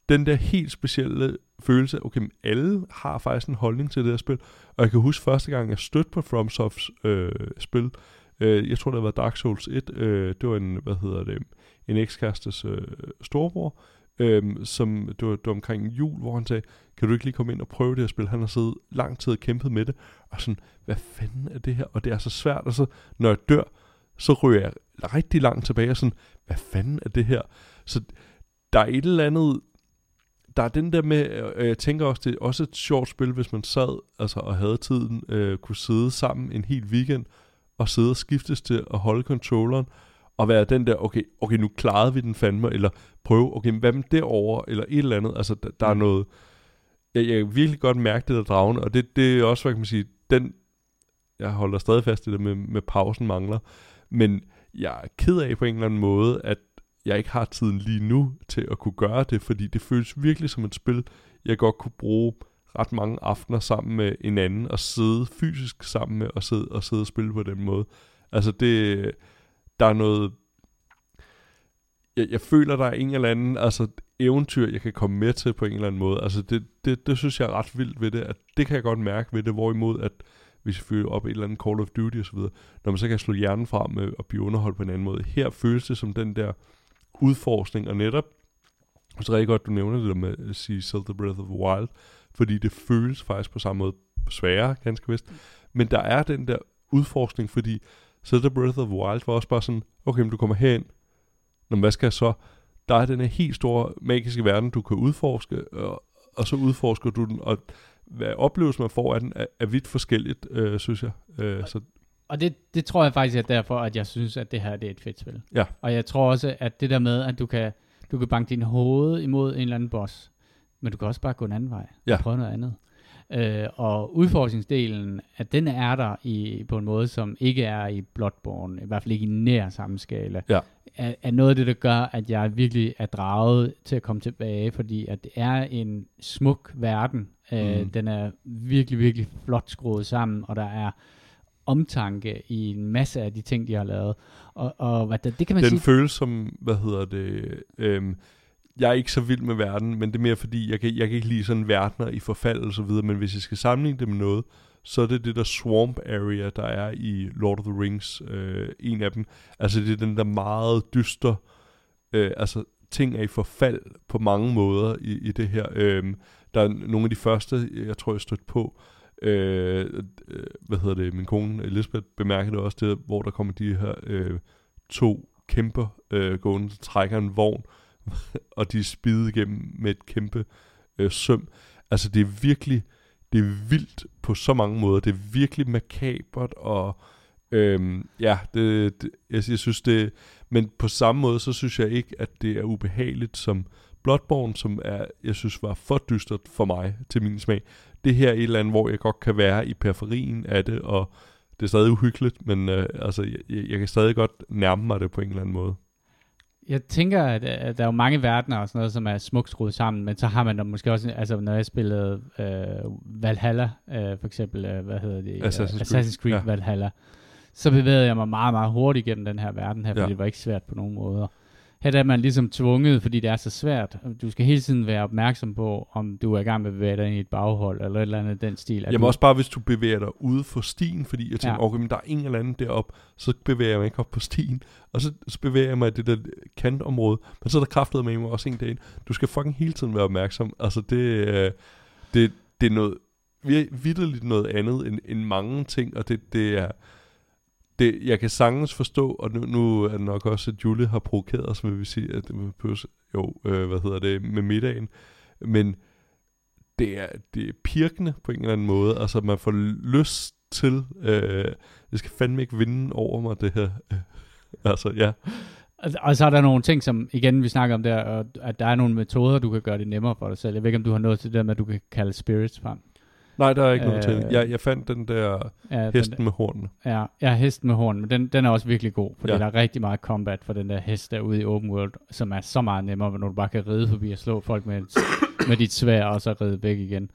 Speaker 2: den der helt specielle følelse, okay, men alle har faktisk en holdning til det her spil. Og jeg kan huske første gang, jeg stødte på FromSofts øh, spil, øh, jeg tror det var Dark Souls 1, øh, det var en, hvad hedder det, en ekskærestes øh, storebror, øhm, som det var, det var omkring jul, hvor han sagde, kan du ikke lige komme ind og prøve det her spil? Han har siddet lang tid og kæmpet med det, og sådan, hvad fanden er det her? Og det er så svært, og så når jeg dør, så ryger jeg rigtig langt tilbage, og sådan, hvad fanden er det her? Så der er et eller andet, der er den der med, øh, jeg tænker også, det er også et sjovt spil, hvis man sad altså, og havde tiden, øh, kunne sidde sammen en hel weekend, og sidde og skiftes til at holde controlleren, og være den der, okay, okay, nu klarede vi den fandme, eller prøve, okay, hvad med derovre, eller et eller andet, altså der, der er mm. noget, jeg, jeg kan virkelig godt mærke det der dragende, og det, det er også, hvad kan man sige, den, jeg holder stadig fast i det med, med pausen mangler, men jeg er ked af på en eller anden måde, at jeg ikke har tiden lige nu til at kunne gøre det, fordi det føles virkelig som et spil, jeg godt kunne bruge ret mange aftener sammen med en anden, og sidde fysisk sammen med, og sidde og, sidde og spille på den måde. Altså det, der er noget, jeg, jeg føler, der er en eller anden altså, eventyr, jeg kan komme med til på en eller anden måde. Altså det, det, det synes jeg er ret vildt ved det, at det kan jeg godt mærke ved det, hvorimod at hvis jeg føler op et eller andet Call of Duty osv., når man så kan slå hjernen fra med at blive underholdt på en anden måde. Her føles det som den der udforskning, og netop, så rigtig godt, du nævner det der med at sige Zelda Breath of the Wild, fordi det føles faktisk på samme måde sværere, ganske vist. Men der er den der udforskning, fordi Zelda Breath of the Wild var også bare sådan, okay, men du kommer herind, Nå, hvad skal jeg så? Der er den her helt store magiske verden, du kan udforske, og, og så udforsker du den, og hvad oplevelsen man får af den, er, er vidt forskelligt, øh, synes jeg. Øh, så
Speaker 1: og det, det tror jeg faktisk er derfor, at jeg synes, at det her det er et fedt spil.
Speaker 2: Ja.
Speaker 1: Og jeg tror også, at det der med, at du kan, du kan banke din hoved imod en eller anden boss, men du kan også bare gå en anden vej
Speaker 2: ja.
Speaker 1: og prøve noget andet. Øh, og udforskningsdelen, at den er der i, på en måde, som ikke er i Bloodborne, i hvert fald ikke i nær samme skala,
Speaker 2: ja.
Speaker 1: er, er noget af det, der gør, at jeg virkelig er draget til at komme tilbage, fordi at det er en smuk verden. Øh, mm. Den er virkelig, virkelig flot skruet sammen, og der er omtanke i en masse af de ting, de har lavet. Og, og hvad det, det kan man
Speaker 2: Den
Speaker 1: sige...
Speaker 2: føles som, hvad hedder det, øhm, jeg er ikke så vild med verden, men det er mere fordi, jeg kan, jeg kan ikke lide sådan verdener i forfald og så videre, men hvis jeg skal sammenligne det med noget, så er det det der swamp area, der er i Lord of the Rings, øh, en af dem. Altså det er den der meget dyster, øh, altså ting er i forfald på mange måder i, i det her. Øh, der er nogle af de første, jeg tror jeg stødt på, øh, øh, hvad hedder det, min kone Elisabeth bemærkede også det, hvor der kommer de her øh, to kæmper øh, gående, der trækker en vogn, og de er spidet igennem med et kæmpe øh, søm. Altså det er virkelig, det er vildt på så mange måder. Det er virkelig makabert, og øhm, ja, det, det, jeg, jeg synes det, men på samme måde, så synes jeg ikke, at det er ubehageligt som Bloodborne, som er, jeg synes var for dystert for mig til min smag. Det her er et eller andet, hvor jeg godt kan være i periferien af det, og det er stadig uhyggeligt, men øh, altså, jeg, jeg kan stadig godt nærme mig det på en eller anden måde
Speaker 1: jeg tænker, at, at der er jo mange verdener og sådan noget, som er smukt skruet sammen, men så har man da måske også, altså når jeg spillede øh, Valhalla, øh, for eksempel, øh, hvad hedder det?
Speaker 2: Assassin's Creed,
Speaker 1: Assassin's Creed ja. Valhalla, så bevægede jeg mig meget, meget hurtigt gennem den her verden her, fordi ja. det var ikke svært på nogen måder. Her er man ligesom tvunget, fordi det er så svært. Du skal hele tiden være opmærksom på, om du er i gang med at bevæge dig ind i et baghold, eller et eller andet den stil.
Speaker 2: Jamen
Speaker 1: du...
Speaker 2: også bare, hvis du bevæger dig ude for stien, fordi jeg tænker, ja. okay, men der er en eller anden derop, så bevæger jeg mig ikke op på stien, og så, så bevæger jeg mig i det der kantområde, men så er der kraftet med mig også en dag Du skal fucking hele tiden være opmærksom. Altså det, øh, det, det er noget, vidderligt noget andet end, end mange ting, og det, det er det, jeg kan sagtens forstå, og nu, nu er det nok også, at Julie har provokeret os, vil vi sige, at det jo, øh, hvad hedder det, med middagen, men det er, det er pirkende på en eller anden måde, altså man får lyst til, øh, det skal fandme ikke vinde over mig, det her, altså ja.
Speaker 1: Og så er der nogle ting, som igen vi snakker om der, at der er nogle metoder, du kan gøre det nemmere for dig selv. Jeg ved ikke, om du har noget til det med, at du kan kalde spirits frem.
Speaker 2: Nej, der er ikke øh, noget til. Jeg, jeg fandt den der ja, hesten den, med hornene.
Speaker 1: Ja, ja, hesten med hornene, men den, den er også virkelig god, fordi ja. der er rigtig meget combat for den der hest derude i open world, som er så meget nemmere, når du bare kan ride forbi og slå folk med, med dit svær, og så ride væk igen.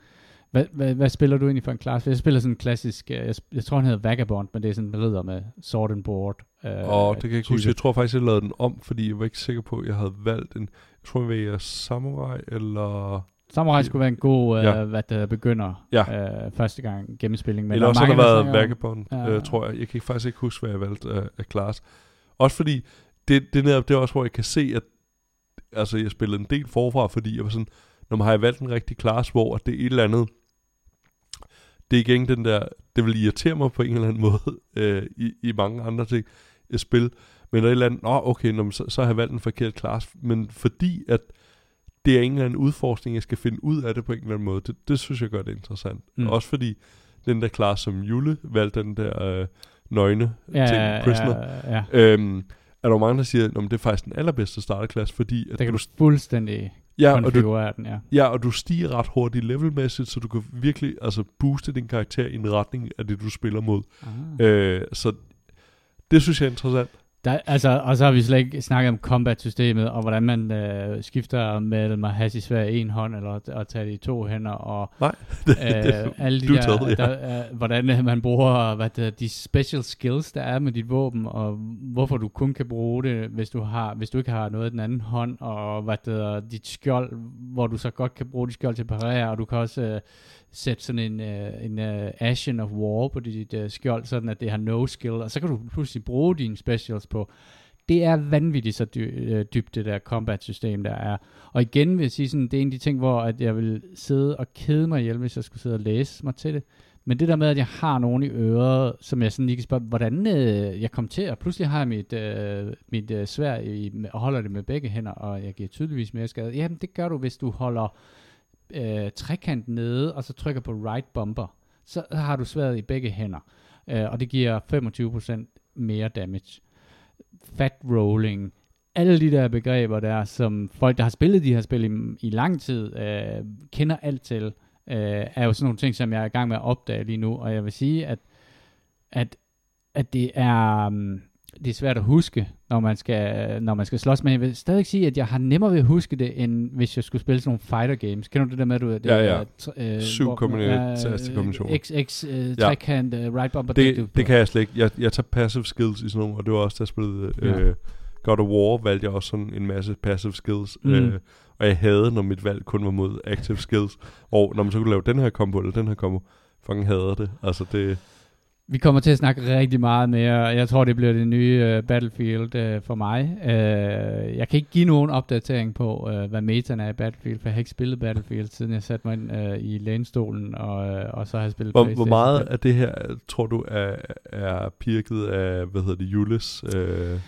Speaker 1: Hvad, hvad, hvad spiller du egentlig for en klasse? Jeg spiller sådan en klassisk, øh, jeg, jeg tror han hedder Vagabond, men det er sådan en ridder med sword and board.
Speaker 2: Øh, Åh, det kan jeg ikke huske. Jeg tror faktisk, jeg lavede den om, fordi jeg var ikke sikker på, at jeg havde valgt en... tror jeg, vælger Samurai, eller...
Speaker 1: Samurai skulle være en god, øh,
Speaker 2: Ja.
Speaker 1: hvad der begynder
Speaker 2: Ja.
Speaker 1: øh, første gang gennemspilling. Men
Speaker 2: eller
Speaker 1: er
Speaker 2: også har der været Vagabond,
Speaker 1: Ja.
Speaker 2: øh, tror jeg. Jeg kan faktisk ikke huske, hvad jeg valgte af, af class. Også fordi, det, det, netop, det er også, hvor jeg kan se, at altså, jeg spillede en del forfra, fordi jeg var sådan, når man har jeg valgt en rigtig class, hvor det er et eller andet, det er igen den der, det vil irritere mig på en eller anden måde, øh, i, i mange andre ting, spil, men der er et eller andet, nå okay, nå, men så, så har jeg valgt en forkert class, men fordi at det er en eller anden udforskning, jeg skal finde ud af det på en eller anden måde, det, det synes jeg gør det interessant.
Speaker 1: Mm.
Speaker 2: Også fordi, den der class som Jule valgte den der øh, nøgne
Speaker 1: ja,
Speaker 2: ting, Prisoner,
Speaker 1: Ja, ja.
Speaker 2: Øhm, er der mange, der siger, at det er faktisk den allerbedste starterklasse, fordi at
Speaker 1: Der kan
Speaker 2: du,
Speaker 1: du fuldstændig
Speaker 2: ja, og du,
Speaker 1: den, ja.
Speaker 2: ja, og du stiger ret hurtigt levelmæssigt, så du kan virkelig altså, booste din karakter i en retning af det, du spiller mod.
Speaker 1: Ah.
Speaker 2: Øh, så det synes jeg er interessant.
Speaker 1: Der, altså, og så har vi slet ikke snakket om combat-systemet, og hvordan man øh, skifter mellem at have sit svær i en hånd, eller at, tage det i to hænder, og
Speaker 2: Nej, det,
Speaker 1: øh,
Speaker 2: det,
Speaker 1: alle de der,
Speaker 2: er taget, ja.
Speaker 1: der øh, hvordan øh, man bruger hvad det, de special skills, der er med dit våben, og hvorfor du kun kan bruge det, hvis du, har, hvis du ikke har noget i den anden hånd, og hvad det dit skjold, hvor du så godt kan bruge dit skjold til at parere, og du kan også øh, sætte sådan en, øh, en øh, Ashen of War på dit øh, skjold, sådan at det har no skill, og så kan du pludselig bruge dine specials på. Det er vanvittigt så dy- øh, dybt, det der combat-system, der er. Og igen vil jeg sige, sådan, det er en af de ting, hvor at jeg vil sidde og kede mig ihjel, hvis jeg skulle sidde og læse mig til det. Men det der med, at jeg har nogen i øret, som jeg sådan lige kan spørge, hvordan øh, jeg kom til, og pludselig har jeg mit, øh, mit øh, svær i, og holder det med begge hænder, og jeg giver tydeligvis mere skade. Jamen, det gør du, hvis du holder øh, trekant nede, og så trykker på right bumper. Så har du sværet i begge hænder, øh, og det giver 25% mere damage. Fat rolling, alle de der begreber der, som folk, der har spillet de her spil i, i lang tid, øh, kender alt til, øh, er jo sådan nogle ting, som jeg er i gang med at opdage lige nu, og jeg vil sige, at, at, at det er... Um, det er svært at huske, når man skal, når man skal slås, men jeg vil stadig sige, at jeg har nemmere ved at huske det, end hvis jeg skulle spille sådan nogle fighter games. Kender du det der med, at du... Det
Speaker 2: Ja, ja.
Speaker 1: er, tr- øh,
Speaker 2: Syv
Speaker 1: hvor-
Speaker 2: kombina-
Speaker 1: ja,
Speaker 2: tastekombinationer.
Speaker 1: XX, øh, trekant, øh, right bumper.
Speaker 2: det, det kan jeg slet ikke. Jeg, jeg tager passive skills i sådan nogle, og det var også, da jeg spillede
Speaker 1: Ja.
Speaker 2: øh, God of War, valgte jeg også sådan en masse passive skills.
Speaker 1: Mm.
Speaker 2: Øh, og jeg havde, når mit valg kun var mod active skills. Og når man så kunne lave den her combo, eller den her combo, fucking hader det. Altså det...
Speaker 1: Vi kommer til at snakke rigtig meget mere. Jeg tror, det bliver det nye uh, Battlefield uh, for mig. Uh, jeg kan ikke give nogen opdatering på, uh, hvad metaen er i Battlefield, for jeg har ikke spillet Battlefield, siden jeg satte mig ind uh, i lænestolen, og, uh, og så har jeg spillet
Speaker 2: Hvor, hvor meget
Speaker 1: 5.
Speaker 2: af det her, tror du, er, er pirket af, hvad hedder det, Jules? Øh,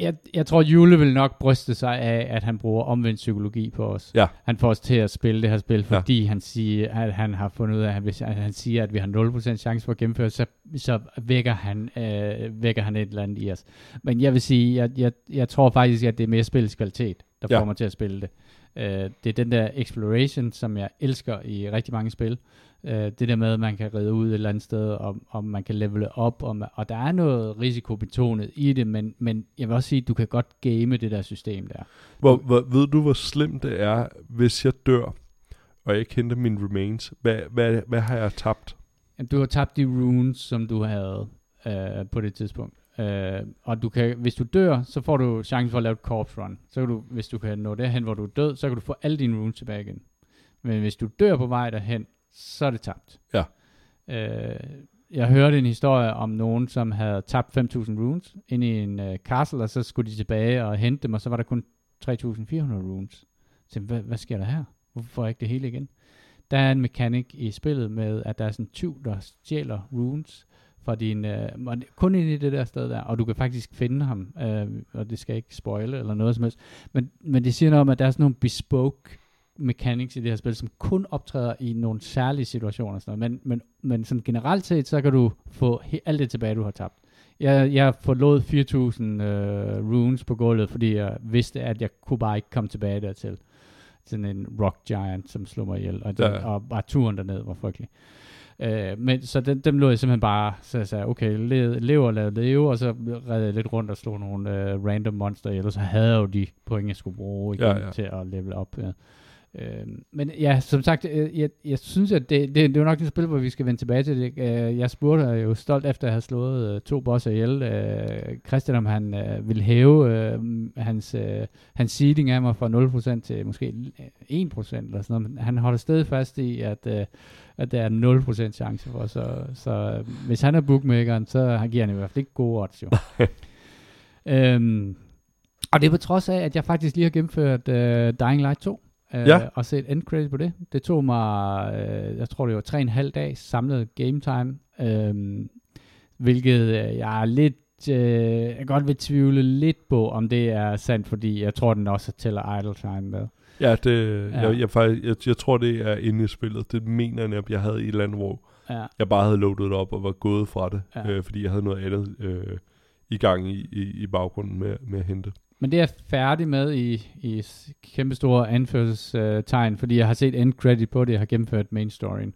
Speaker 1: Jeg, jeg tror, Jule vil nok bryste sig af, at han bruger omvendt psykologi på os.
Speaker 2: Ja.
Speaker 1: Han får os til at spille det her spil,
Speaker 2: Ja.
Speaker 1: fordi han siger, at han har fundet ud af, at hvis han siger, at vi har 0% chance for at gennemføre, så, så vækker, han, øh, vækker han et eller andet i os. Men jeg vil sige, jeg, jeg, jeg tror faktisk, at det er mere spillets kvalitet, der
Speaker 2: Ja.
Speaker 1: får mig til at spille det. Øh, det er den der exploration, som jeg elsker i rigtig mange spil. Øh, det der med, at man kan ride ud et eller andet sted, og, og man kan levele op, og, man, og der er noget risikobetonet i det, men, men jeg vil også sige, at du kan godt game det der system der.
Speaker 2: hvor, hvor, ved du, hvor slemt det er, hvis jeg dør, og jeg ikke henter mine remains? Hvad, hvad, hvad har jeg tabt?
Speaker 1: Du har tabt de runes, som du havde øh, på det tidspunkt. Øh, og du kan, hvis du dør, så får du chancen for at lave et corpse run. Så kan du, hvis du kan nå derhen, hvor du er død, så kan du få alle dine runes tilbage igen. Men hvis du dør på vej derhen, så er det tabt.
Speaker 2: Ja.
Speaker 1: Øh, jeg hørte en historie om nogen, som havde tabt 5.000 runes ind i en øh, castle, og så skulle de tilbage og hente dem, og så var der kun 3.400 runes. Så hvad, hvad sker der her? Hvorfor får jeg ikke det hele igen? Der er en mekanik i spillet med, at der er sådan en tyv, der stjæler runes fra din, øh, kun ind i det der sted der, og du kan faktisk finde ham, øh, og det skal ikke spoile eller noget som helst, men, men det siger noget om, at der er sådan nogle bespoke mechanics i det her spil, som kun optræder i nogle særlige situationer og sådan noget. Men, men, men sådan generelt set, så kan du få he- alt det tilbage, du har tabt. Jeg, jeg forlod 4.000 øh, runes på gulvet, fordi jeg vidste, at jeg kunne bare ikke komme tilbage dertil. Sådan en rock giant, som slog mig ihjel, og, den,
Speaker 2: Ja.
Speaker 1: og bare turen derned var frygtelig. Øh, men så den, dem lå jeg simpelthen bare, så jeg sagde, okay, le, leve og lade leve, og så redde jeg lidt rundt og slog nogle øh, random monster og så havde jeg jo de point, jeg skulle bruge igen
Speaker 2: Ja, ja.
Speaker 1: til at level op. Ja. Øh, men ja, som sagt, øh, jeg, jeg synes, at det, det, det er jo nok et spil, hvor vi skal vende tilbage til det. Øh, jeg spurgte jo stolt efter at have slået øh, to bosser ihjel. Øh, Christian, om han øh, ville hæve øh, hans, øh, hans seeding af mig fra 0% til måske 1% eller sådan noget. Men han holder stadig fast i, at, øh, at der er 0% chance for. Så, så øh, hvis han er bookmakeren, så giver han i hvert fald ikke gode odds jo. øhm, og det er på trods af, at jeg faktisk lige har gennemført uh, Dying Light 2. Uh, ja. Og set end credit på det. Det tog mig, uh, jeg tror det var tre en halv dag samlet game time. Uh, hvilket uh, jeg er lidt, uh, jeg godt vil tvivle lidt på, om det er sandt, fordi jeg tror, den også tæller idle time med.
Speaker 2: Ja, det, ja. Jeg, jeg, faktisk, jeg, jeg tror, det er inde i spillet. Det mener jeg, jeg havde i et eller andet, hvor ja. jeg bare havde loadet det op og var gået fra det, ja. øh, fordi jeg havde noget andet øh, i gang i, i, i baggrunden med, med at hente.
Speaker 1: Men det er jeg færdig med i, i kæmpe store anførselstegn, fordi jeg har set end credit på det, jeg har gennemført main storyen.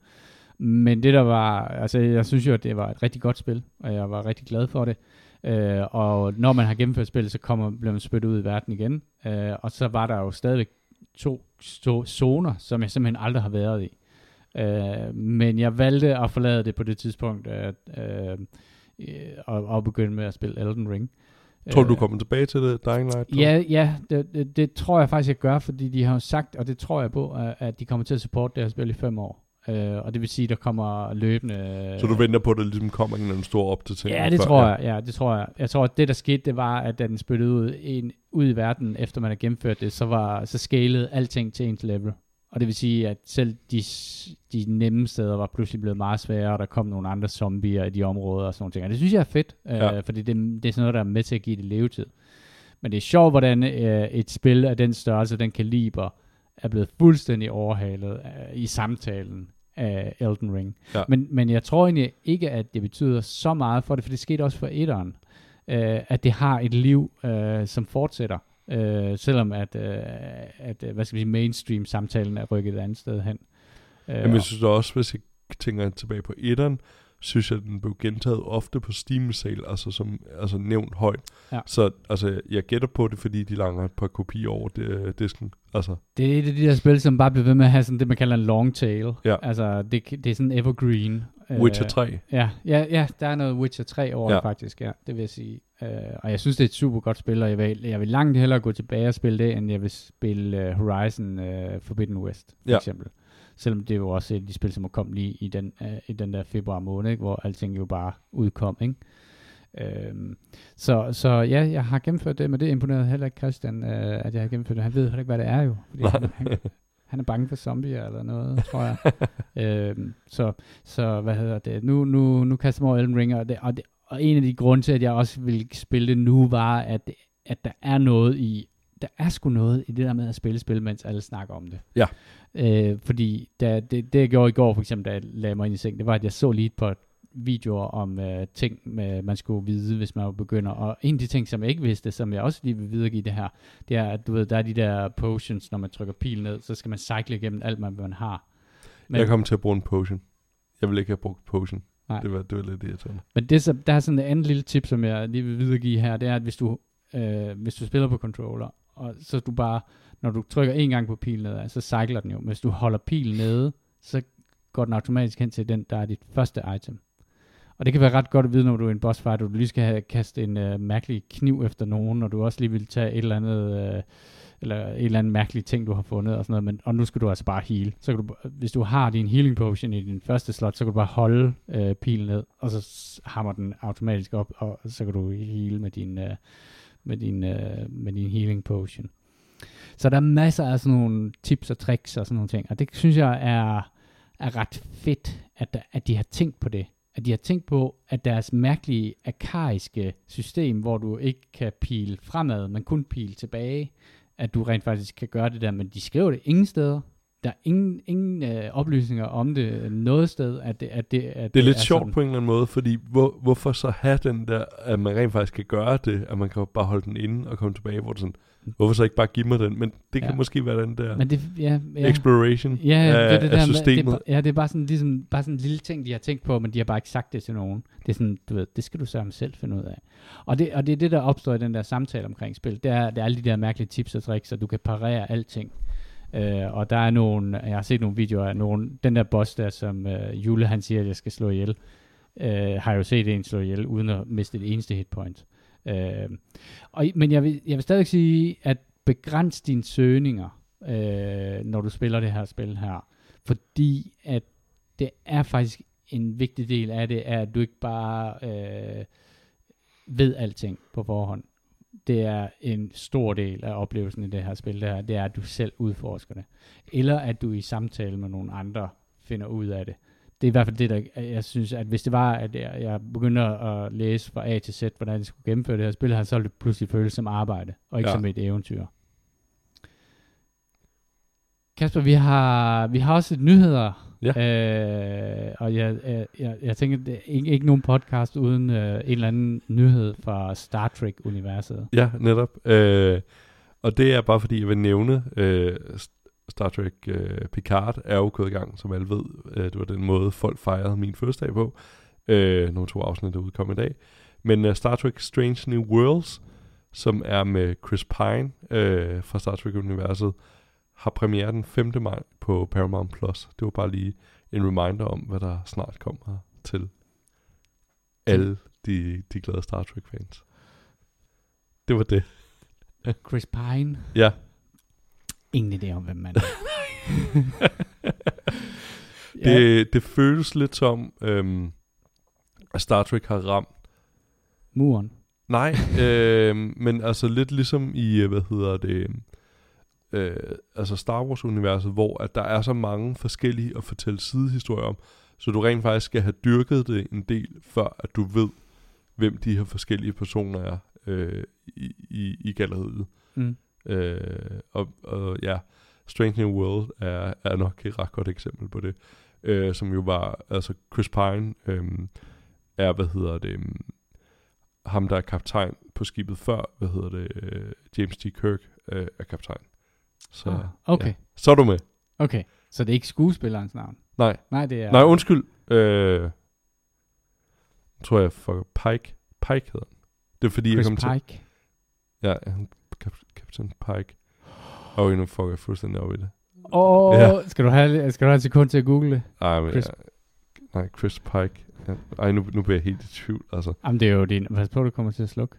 Speaker 1: Men det der var, altså jeg synes jo, at det var et rigtig godt spil, og jeg var rigtig glad for det. Øh, og når man har gennemført spillet, så kommer, bliver man spyttet ud i verden igen. Øh, og så var der jo stadigvæk to, to zoner, som jeg simpelthen aldrig har været i. Øh, men jeg valgte at forlade det på det tidspunkt, at, øh, og, og begynde med at spille Elden Ring.
Speaker 2: Tror du, du kommer tilbage til det, Dying Light?
Speaker 1: Ja, ja det, det, det tror jeg faktisk, jeg gør, fordi de har jo sagt, og det tror jeg på, at de kommer til at supporte det her spil i fem år. Uh, og det vil sige, der kommer løbende...
Speaker 2: Så du venter på, at der ligesom kommer en stor opdatering?
Speaker 1: Ja, det før, tror jeg. Ja, det tror jeg. Jeg tror, at det, der skete, det var, at da den spyttede ud, en, ud i verden, efter man har gennemført det, så, var, så scalede alting til ens level. Og det vil sige, at selv de, de nemme steder var pludselig blevet meget sværere, og der kom nogle andre zombier i de områder og sådan noget. Og det synes jeg er fedt, øh, ja. øh, fordi det, det er sådan noget, der er med til at give det levetid. Men det er sjovt, hvordan øh, et spil af den størrelse, den kaliber, er blevet fuldstændig overhalet øh, i samtalen af Elden Ring. Ja. Men, men jeg tror egentlig ikke, at det betyder så meget for det, for det skete også for etteren, øh, at det har et liv, øh, som fortsætter. Øh, selvom at, øh, at øh, hvad skal vi sige, mainstream-samtalen er rykket et andet sted hen.
Speaker 2: Øh, Jamen, jeg synes også, hvis jeg tænker tilbage på etteren, synes jeg, at den blev gentaget ofte på steam sale, altså som altså nævnt højt. Ja. Så altså, jeg gætter på det, fordi de langer et par kopier over det, øh, disken. Altså.
Speaker 1: Det er et af de der spil, som bare bliver ved med at have sådan det, man kalder en long tail. Ja. Altså, det, det er sådan evergreen.
Speaker 2: Witcher 3. Uh,
Speaker 1: ja, ja, ja, der er noget Witcher 3 over ja. faktisk, ja, det vil jeg sige. Uh, og jeg synes, det er et super godt spil, og jeg vil, jeg vil langt hellere gå tilbage og spille det, end jeg vil spille uh, Horizon uh, Forbidden West, for ja. eksempel. Selvom det er jo også et af de spil, som er kommet lige i den, uh, i den der februar måned, ikke, hvor alting jo bare udkom, ikke? Øhm, så, så ja, jeg har gennemført det, men det imponerede heller ikke Christian, øh, at jeg har gennemført det. Han ved heller ikke, hvad det er jo. Fordi han, han, han er bange for zombier eller noget, tror jeg. øhm, så, så hvad hedder det? Nu, nu, nu kaster jeg mig Elden Ring, og, det, og, det, og en af de grunde til, at jeg også vil spille det nu, var, at, at der er noget i, der er sgu noget i det der med at spille spil, mens alle snakker om det.
Speaker 2: Ja.
Speaker 1: Øh, fordi da, det, det, jeg gjorde i går, for eksempel, da jeg lagde mig ind i seng, det var, at jeg så lige på videoer om uh, ting, med, man skulle vide, hvis man begynder. Og en af de ting, som jeg ikke vidste, som jeg også lige vil videregive det her, det er, at du ved, der er de der potions, når man trykker pil ned, så skal man cykle igennem alt, man, man har.
Speaker 2: Men, jeg kommer til at bruge en potion. Jeg vil ikke have brugt potion. Nej. Det var, det var lidt irriterende.
Speaker 1: Men det, så, der er sådan en anden lille tip, som jeg lige vil videregive her, det er, at hvis du, øh, hvis du spiller på controller, og så du bare, når du trykker en gang på pilen ned, så cykler den jo. Men hvis du holder pilen nede, så går den automatisk hen til den, der er dit første item. Og det kan være ret godt at vide, når du er en boss fight, og du lige skal have kastet en øh, mærkelig kniv efter nogen, og du også lige vil tage et eller andet, Øh, eller en eller anden mærkelig ting, du har fundet, og sådan noget, men, og nu skal du altså bare heal. Så kan du, hvis du har din healing potion i din første slot, så kan du bare holde øh, pilen ned, og så hammer den automatisk op, og så kan du heal med din, øh, med din, øh, med din healing potion. Så der er masser af sådan nogle tips og tricks og sådan nogle ting, og det synes jeg er, er ret fedt, at, at de har tænkt på det at de har tænkt på, at deres mærkelige arkaiske system, hvor du ikke kan pile fremad, men kun pile tilbage, at du rent faktisk kan gøre det der, men de skriver det ingen steder. Der er ingen, ingen øh, oplysninger om det noget sted. At det, at det, at
Speaker 2: det er lidt er sjovt sådan. på en eller anden måde, fordi hvor, hvorfor så have den der, at man rent faktisk kan gøre det, at man kan bare holde den inde og komme tilbage, hvor det sådan, Hvorfor så ikke bare give mig den? Men det kan ja. måske være den der Men det, ja, ja. exploration ja, af, det, det der, af systemet.
Speaker 1: Det, ja, det er bare sådan, ligesom, bare sådan en lille ting, de har tænkt på, men de har bare ikke sagt det til nogen. Det er sådan, du ved, det skal du så selv finde ud af. Og det, og det er det, der opstår i den der samtale omkring spil. Det er, det er alle de der mærkelige tips og tricks, så du kan parere alting. Øh, og der er nogle, jeg har set nogle videoer af nogle, den der boss der, som øh, Jule han siger, at jeg skal slå ihjel, øh, har jo set en slå ihjel, uden at miste et eneste hitpoint. Øh, Øh, og, men jeg vil, jeg vil stadig sige, at begræns dine søgninger, øh, når du spiller det her spil her. Fordi at det er faktisk en vigtig del af det, er, at du ikke bare øh, ved alting på forhånd. Det er en stor del af oplevelsen i det her spil, det, her, det er, at du selv udforsker det. Eller at du i samtale med nogle andre finder ud af det. Det er i hvert fald det, der jeg synes, at hvis det var, at jeg, jeg begynder at læse fra A til Z, hvordan jeg skulle gennemføre det her spil her, så ville det pludselig føles som arbejde, og ikke ja. som et eventyr. Kasper, vi har, vi har også et nyheder. Ja. Øh, og jeg, jeg, jeg, jeg tænker, det er ikke, ikke nogen podcast uden øh, en eller anden nyhed fra Star Trek-universet.
Speaker 2: Ja, netop. Øh, og det er bare fordi, jeg vil nævne, øh, Star Trek øh, Picard er jo gået i gang, som alle ved. Øh, det var den måde, folk fejrede min fødselsdag på. Øh, nogle to afsnit, der udkom i dag. Men uh, Star Trek Strange New Worlds, som er med Chris Pine øh, fra Star Trek-universet, har premiere den 5. maj på Paramount+. Plus. Det var bare lige en reminder om, hvad der snart kommer til alle de, de glade Star Trek-fans. Det var det.
Speaker 1: Chris Pine?
Speaker 2: Ja.
Speaker 1: Ingen idé om, hvem man er.
Speaker 2: det, det føles lidt som, øhm, at Star Trek har ramt
Speaker 1: muren.
Speaker 2: Nej, øh, men altså lidt ligesom i, hvad hedder det, øh, altså Star Wars-universet, hvor at der er så mange forskellige at fortælle sidehistorier om, så du rent faktisk skal have dyrket det en del, før at du ved, hvem de her forskellige personer er øh, i, i, i galleriet. Mm. Øh, og, og ja, Strange New World er, er nok et ret godt eksempel på det. Øh, som jo var, altså Chris Pine øh, er, hvad hedder det, ham der er kaptajn på skibet før, hvad hedder det, øh, James T. Kirk øh, er kaptajn.
Speaker 1: Så, ah, okay. Ja.
Speaker 2: Så er du med.
Speaker 1: Okay, så det er ikke skuespillerens navn?
Speaker 2: Nej.
Speaker 1: Nej, det er...
Speaker 2: Nej, undskyld. Øh, tror jeg, for Pike. Pike hedder den. Det er fordi,
Speaker 1: Chris
Speaker 2: jeg kom
Speaker 1: Pike.
Speaker 2: til... Ja, han, Captain Pike. Og nu fucker jeg fuldstændig op i det.
Speaker 1: Åh, oh, ja. skal, du have, skal du have en sekund til at google det?
Speaker 2: Ej, men, Chris. Ja, nej, Chris Pike. Ja, ej, nu, nu bliver jeg helt i tvivl, altså.
Speaker 1: Jamen, det er jo din... Pas på, du kommer til at slukke.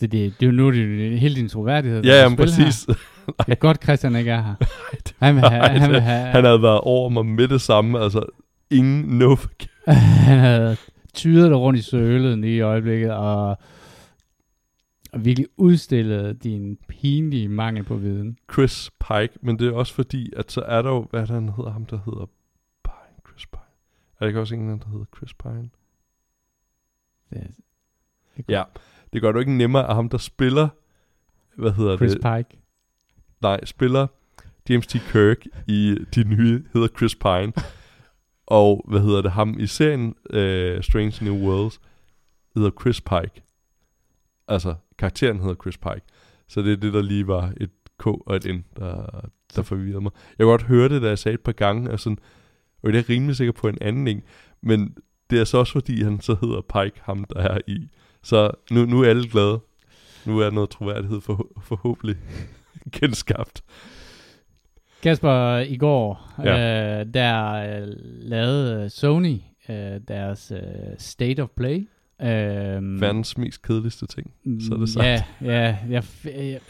Speaker 1: Det, det, det er jo nu det er hele din troværdighed.
Speaker 2: Ja, jamen, præcis.
Speaker 1: det er godt, Christian ikke er her.
Speaker 2: han, vil have, nej, han, vil have, han havde været over mig med det samme, altså ingen no
Speaker 1: Han havde tyret rundt i sølet lige i øjeblikket, og, og virkelig udstillet din pinlige mangel på viden.
Speaker 2: Chris Pike, men det er også fordi, at så er der jo, hvad han hedder, ham der hedder Pine, Chris Pine. Er der ikke også ingen, der hedder Chris Pine?
Speaker 1: Det er,
Speaker 2: det ja, det gør du ikke nemmere af ham, der spiller, hvad hedder
Speaker 1: Chris
Speaker 2: det?
Speaker 1: Chris Pike.
Speaker 2: Nej, spiller James T. Kirk i de nye, hedder Chris Pine. og hvad hedder det, ham i serien uh, Strange New Worlds, hedder Chris Pike. Altså, karakteren hedder Chris Pike. Så det er det, der lige var et K og et N, der, der forvirrede mig. Jeg kan godt høre det, da jeg sagde et par gange, og sådan, og det er rimelig sikker på en anden en, men det er så også fordi, han så hedder Pike, ham der er i så nu, nu er alle glade. Nu er noget troværdighed for, forhåbentlig genskabt.
Speaker 1: Kasper, i går, ja. øh, der øh, lavede Sony øh, deres øh, State of Play.
Speaker 2: Øh, Verdens mest kedeligste ting, så er det sagt.
Speaker 1: Ja, ja jeg, jeg,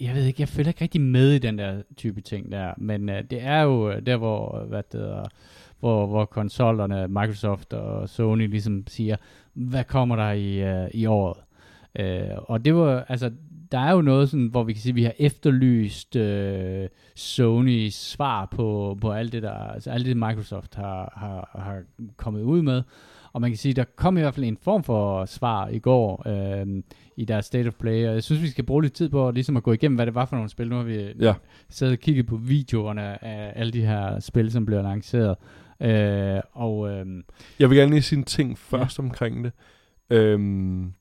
Speaker 1: jeg ved ikke, jeg følger ikke rigtig med i den der type ting der, men øh, det er jo der, hvor, hvad det hedder, hvor, hvor konsollerne, Microsoft og Sony ligesom siger, hvad kommer der i, uh, i året? Uh, og det var, altså, der er jo noget sådan, hvor vi kan sige, at vi har efterlyst uh, Sonys svar på, på alt det der, altså alt det Microsoft har, har, har kommet ud med. Og man kan sige, der kom i hvert fald en form for svar i går øh, i deres State of Play, og jeg synes, vi skal bruge lidt tid på ligesom at gå igennem, hvad det var for nogle spil. Nu har vi ja. siddet og kigget på videoerne af alle de her spil, som bliver lanceret. Øh, og, øh,
Speaker 2: jeg vil gerne lige sige en ting først ja. omkring det. Øhm,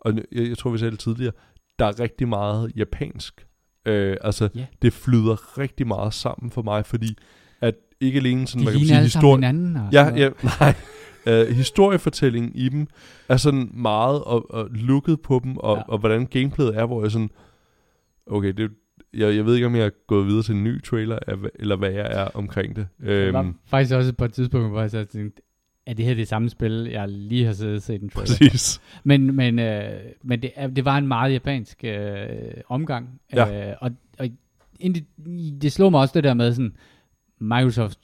Speaker 2: og jeg, jeg tror, vi sagde det tidligere. Der er rigtig meget japansk. Øh, altså, yeah. det flyder rigtig meget sammen for mig, fordi at ikke alene sådan,
Speaker 1: De man kan sige, historie... hinanden.
Speaker 2: Ja, ja, nej. Uh, historiefortællingen i dem er sådan meget og, og lukket på dem, og, ja. og hvordan gameplayet er, hvor jeg sådan, okay, det, jeg, jeg ved ikke, om jeg er gået videre til en ny trailer, eller hvad jeg er omkring det.
Speaker 1: Det var
Speaker 2: Øhm,
Speaker 1: faktisk også på et tidspunkt, hvor jeg så tænkte, er det her det samme spil, jeg lige har siddet og set en trailer?
Speaker 2: præcis.
Speaker 1: Men, men, øh, men det, det var en meget japansk øh, omgang.
Speaker 2: Ja.
Speaker 1: Øh, og og ind, det slog mig også det der med, sådan, Microsoft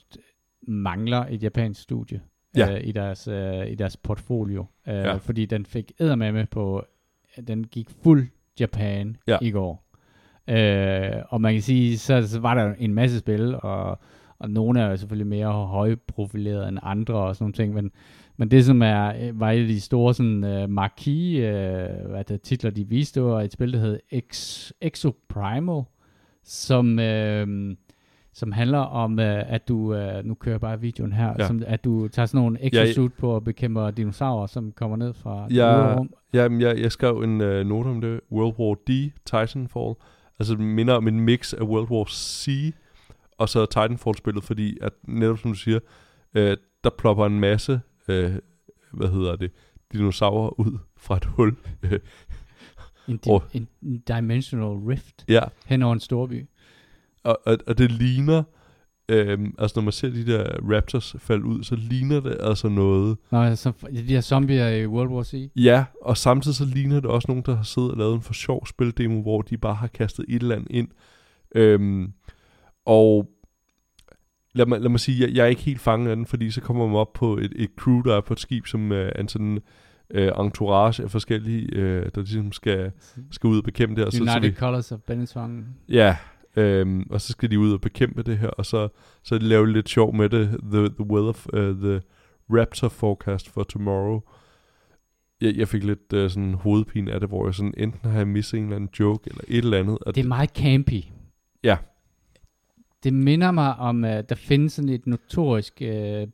Speaker 1: mangler et japansk studie
Speaker 2: Ja.
Speaker 1: øh, i, deres, øh, i deres portfolio. Øh,
Speaker 2: Ja.
Speaker 1: Fordi den fik med på, den gik fuld Japan
Speaker 2: Ja.
Speaker 1: i går. Øh, og man kan sige, så, så var der en masse spil, og, og nogle er jo selvfølgelig mere højprofileret end andre og sådan nogle ting, men, men det som er, øh, var et af de store sådan, uh, marquee uh, hvad det, titler, de viste, var et spil, der hed Ex, Exoprimal, som, uh, som handler om, uh, at du, uh, nu kører jeg bare videoen her,
Speaker 2: Ja.
Speaker 1: ja. som, at du tager sådan nogle
Speaker 2: Ja,
Speaker 1: exosuit på og bekæmper dinosaurer, som kommer ned fra
Speaker 2: Ja.
Speaker 1: rum.
Speaker 2: Jamen, jeg, jeg skrev en øh, note om det. World War D, Titanfall. Altså, det minder om en mix af World War C og så Titanfall-spillet, fordi at netop som du siger, øh, der plopper en masse, øh, hvad hedder det, dinosaurer ud fra et hul. Øh,
Speaker 1: En, di- en, en dimensional rift
Speaker 2: ja,
Speaker 1: hen over en storby.
Speaker 2: Og, og, og det ligner, øh, altså når man ser de der Raptors falde ud, så ligner det altså noget.
Speaker 1: Nå, så de her zombier i World War C.
Speaker 2: Ja, og samtidig så ligner det også nogen, der har siddet og lavet en for sjov spildemo, hvor de bare har kastet et eller andet ind. Øhm, og lad mig, lad mig sige, jeg, jeg er ikke helt fanget af den, fordi så kommer man op på et, et crew, der er på et skib, som øh, er en sådan øh, entourage af forskellige, øh, der ligesom skal, skal ud og bekæmpe det. Og så, så
Speaker 1: United
Speaker 2: vi,
Speaker 1: Colors of Benetton.
Speaker 2: ja, øhm, og så skal de ud og bekæmpe det her, og så, så laver de lidt sjov med det. The, the weather, uh, the Raptor forecast for tomorrow. Jeg, jeg fik lidt uh, sådan hovedpine af det, hvor jeg sådan, enten har jeg misset en eller anden joke, eller et eller andet. Og
Speaker 1: Det er meget campy.
Speaker 2: Ja.
Speaker 1: Det minder mig om, at der findes sådan et notorisk uh,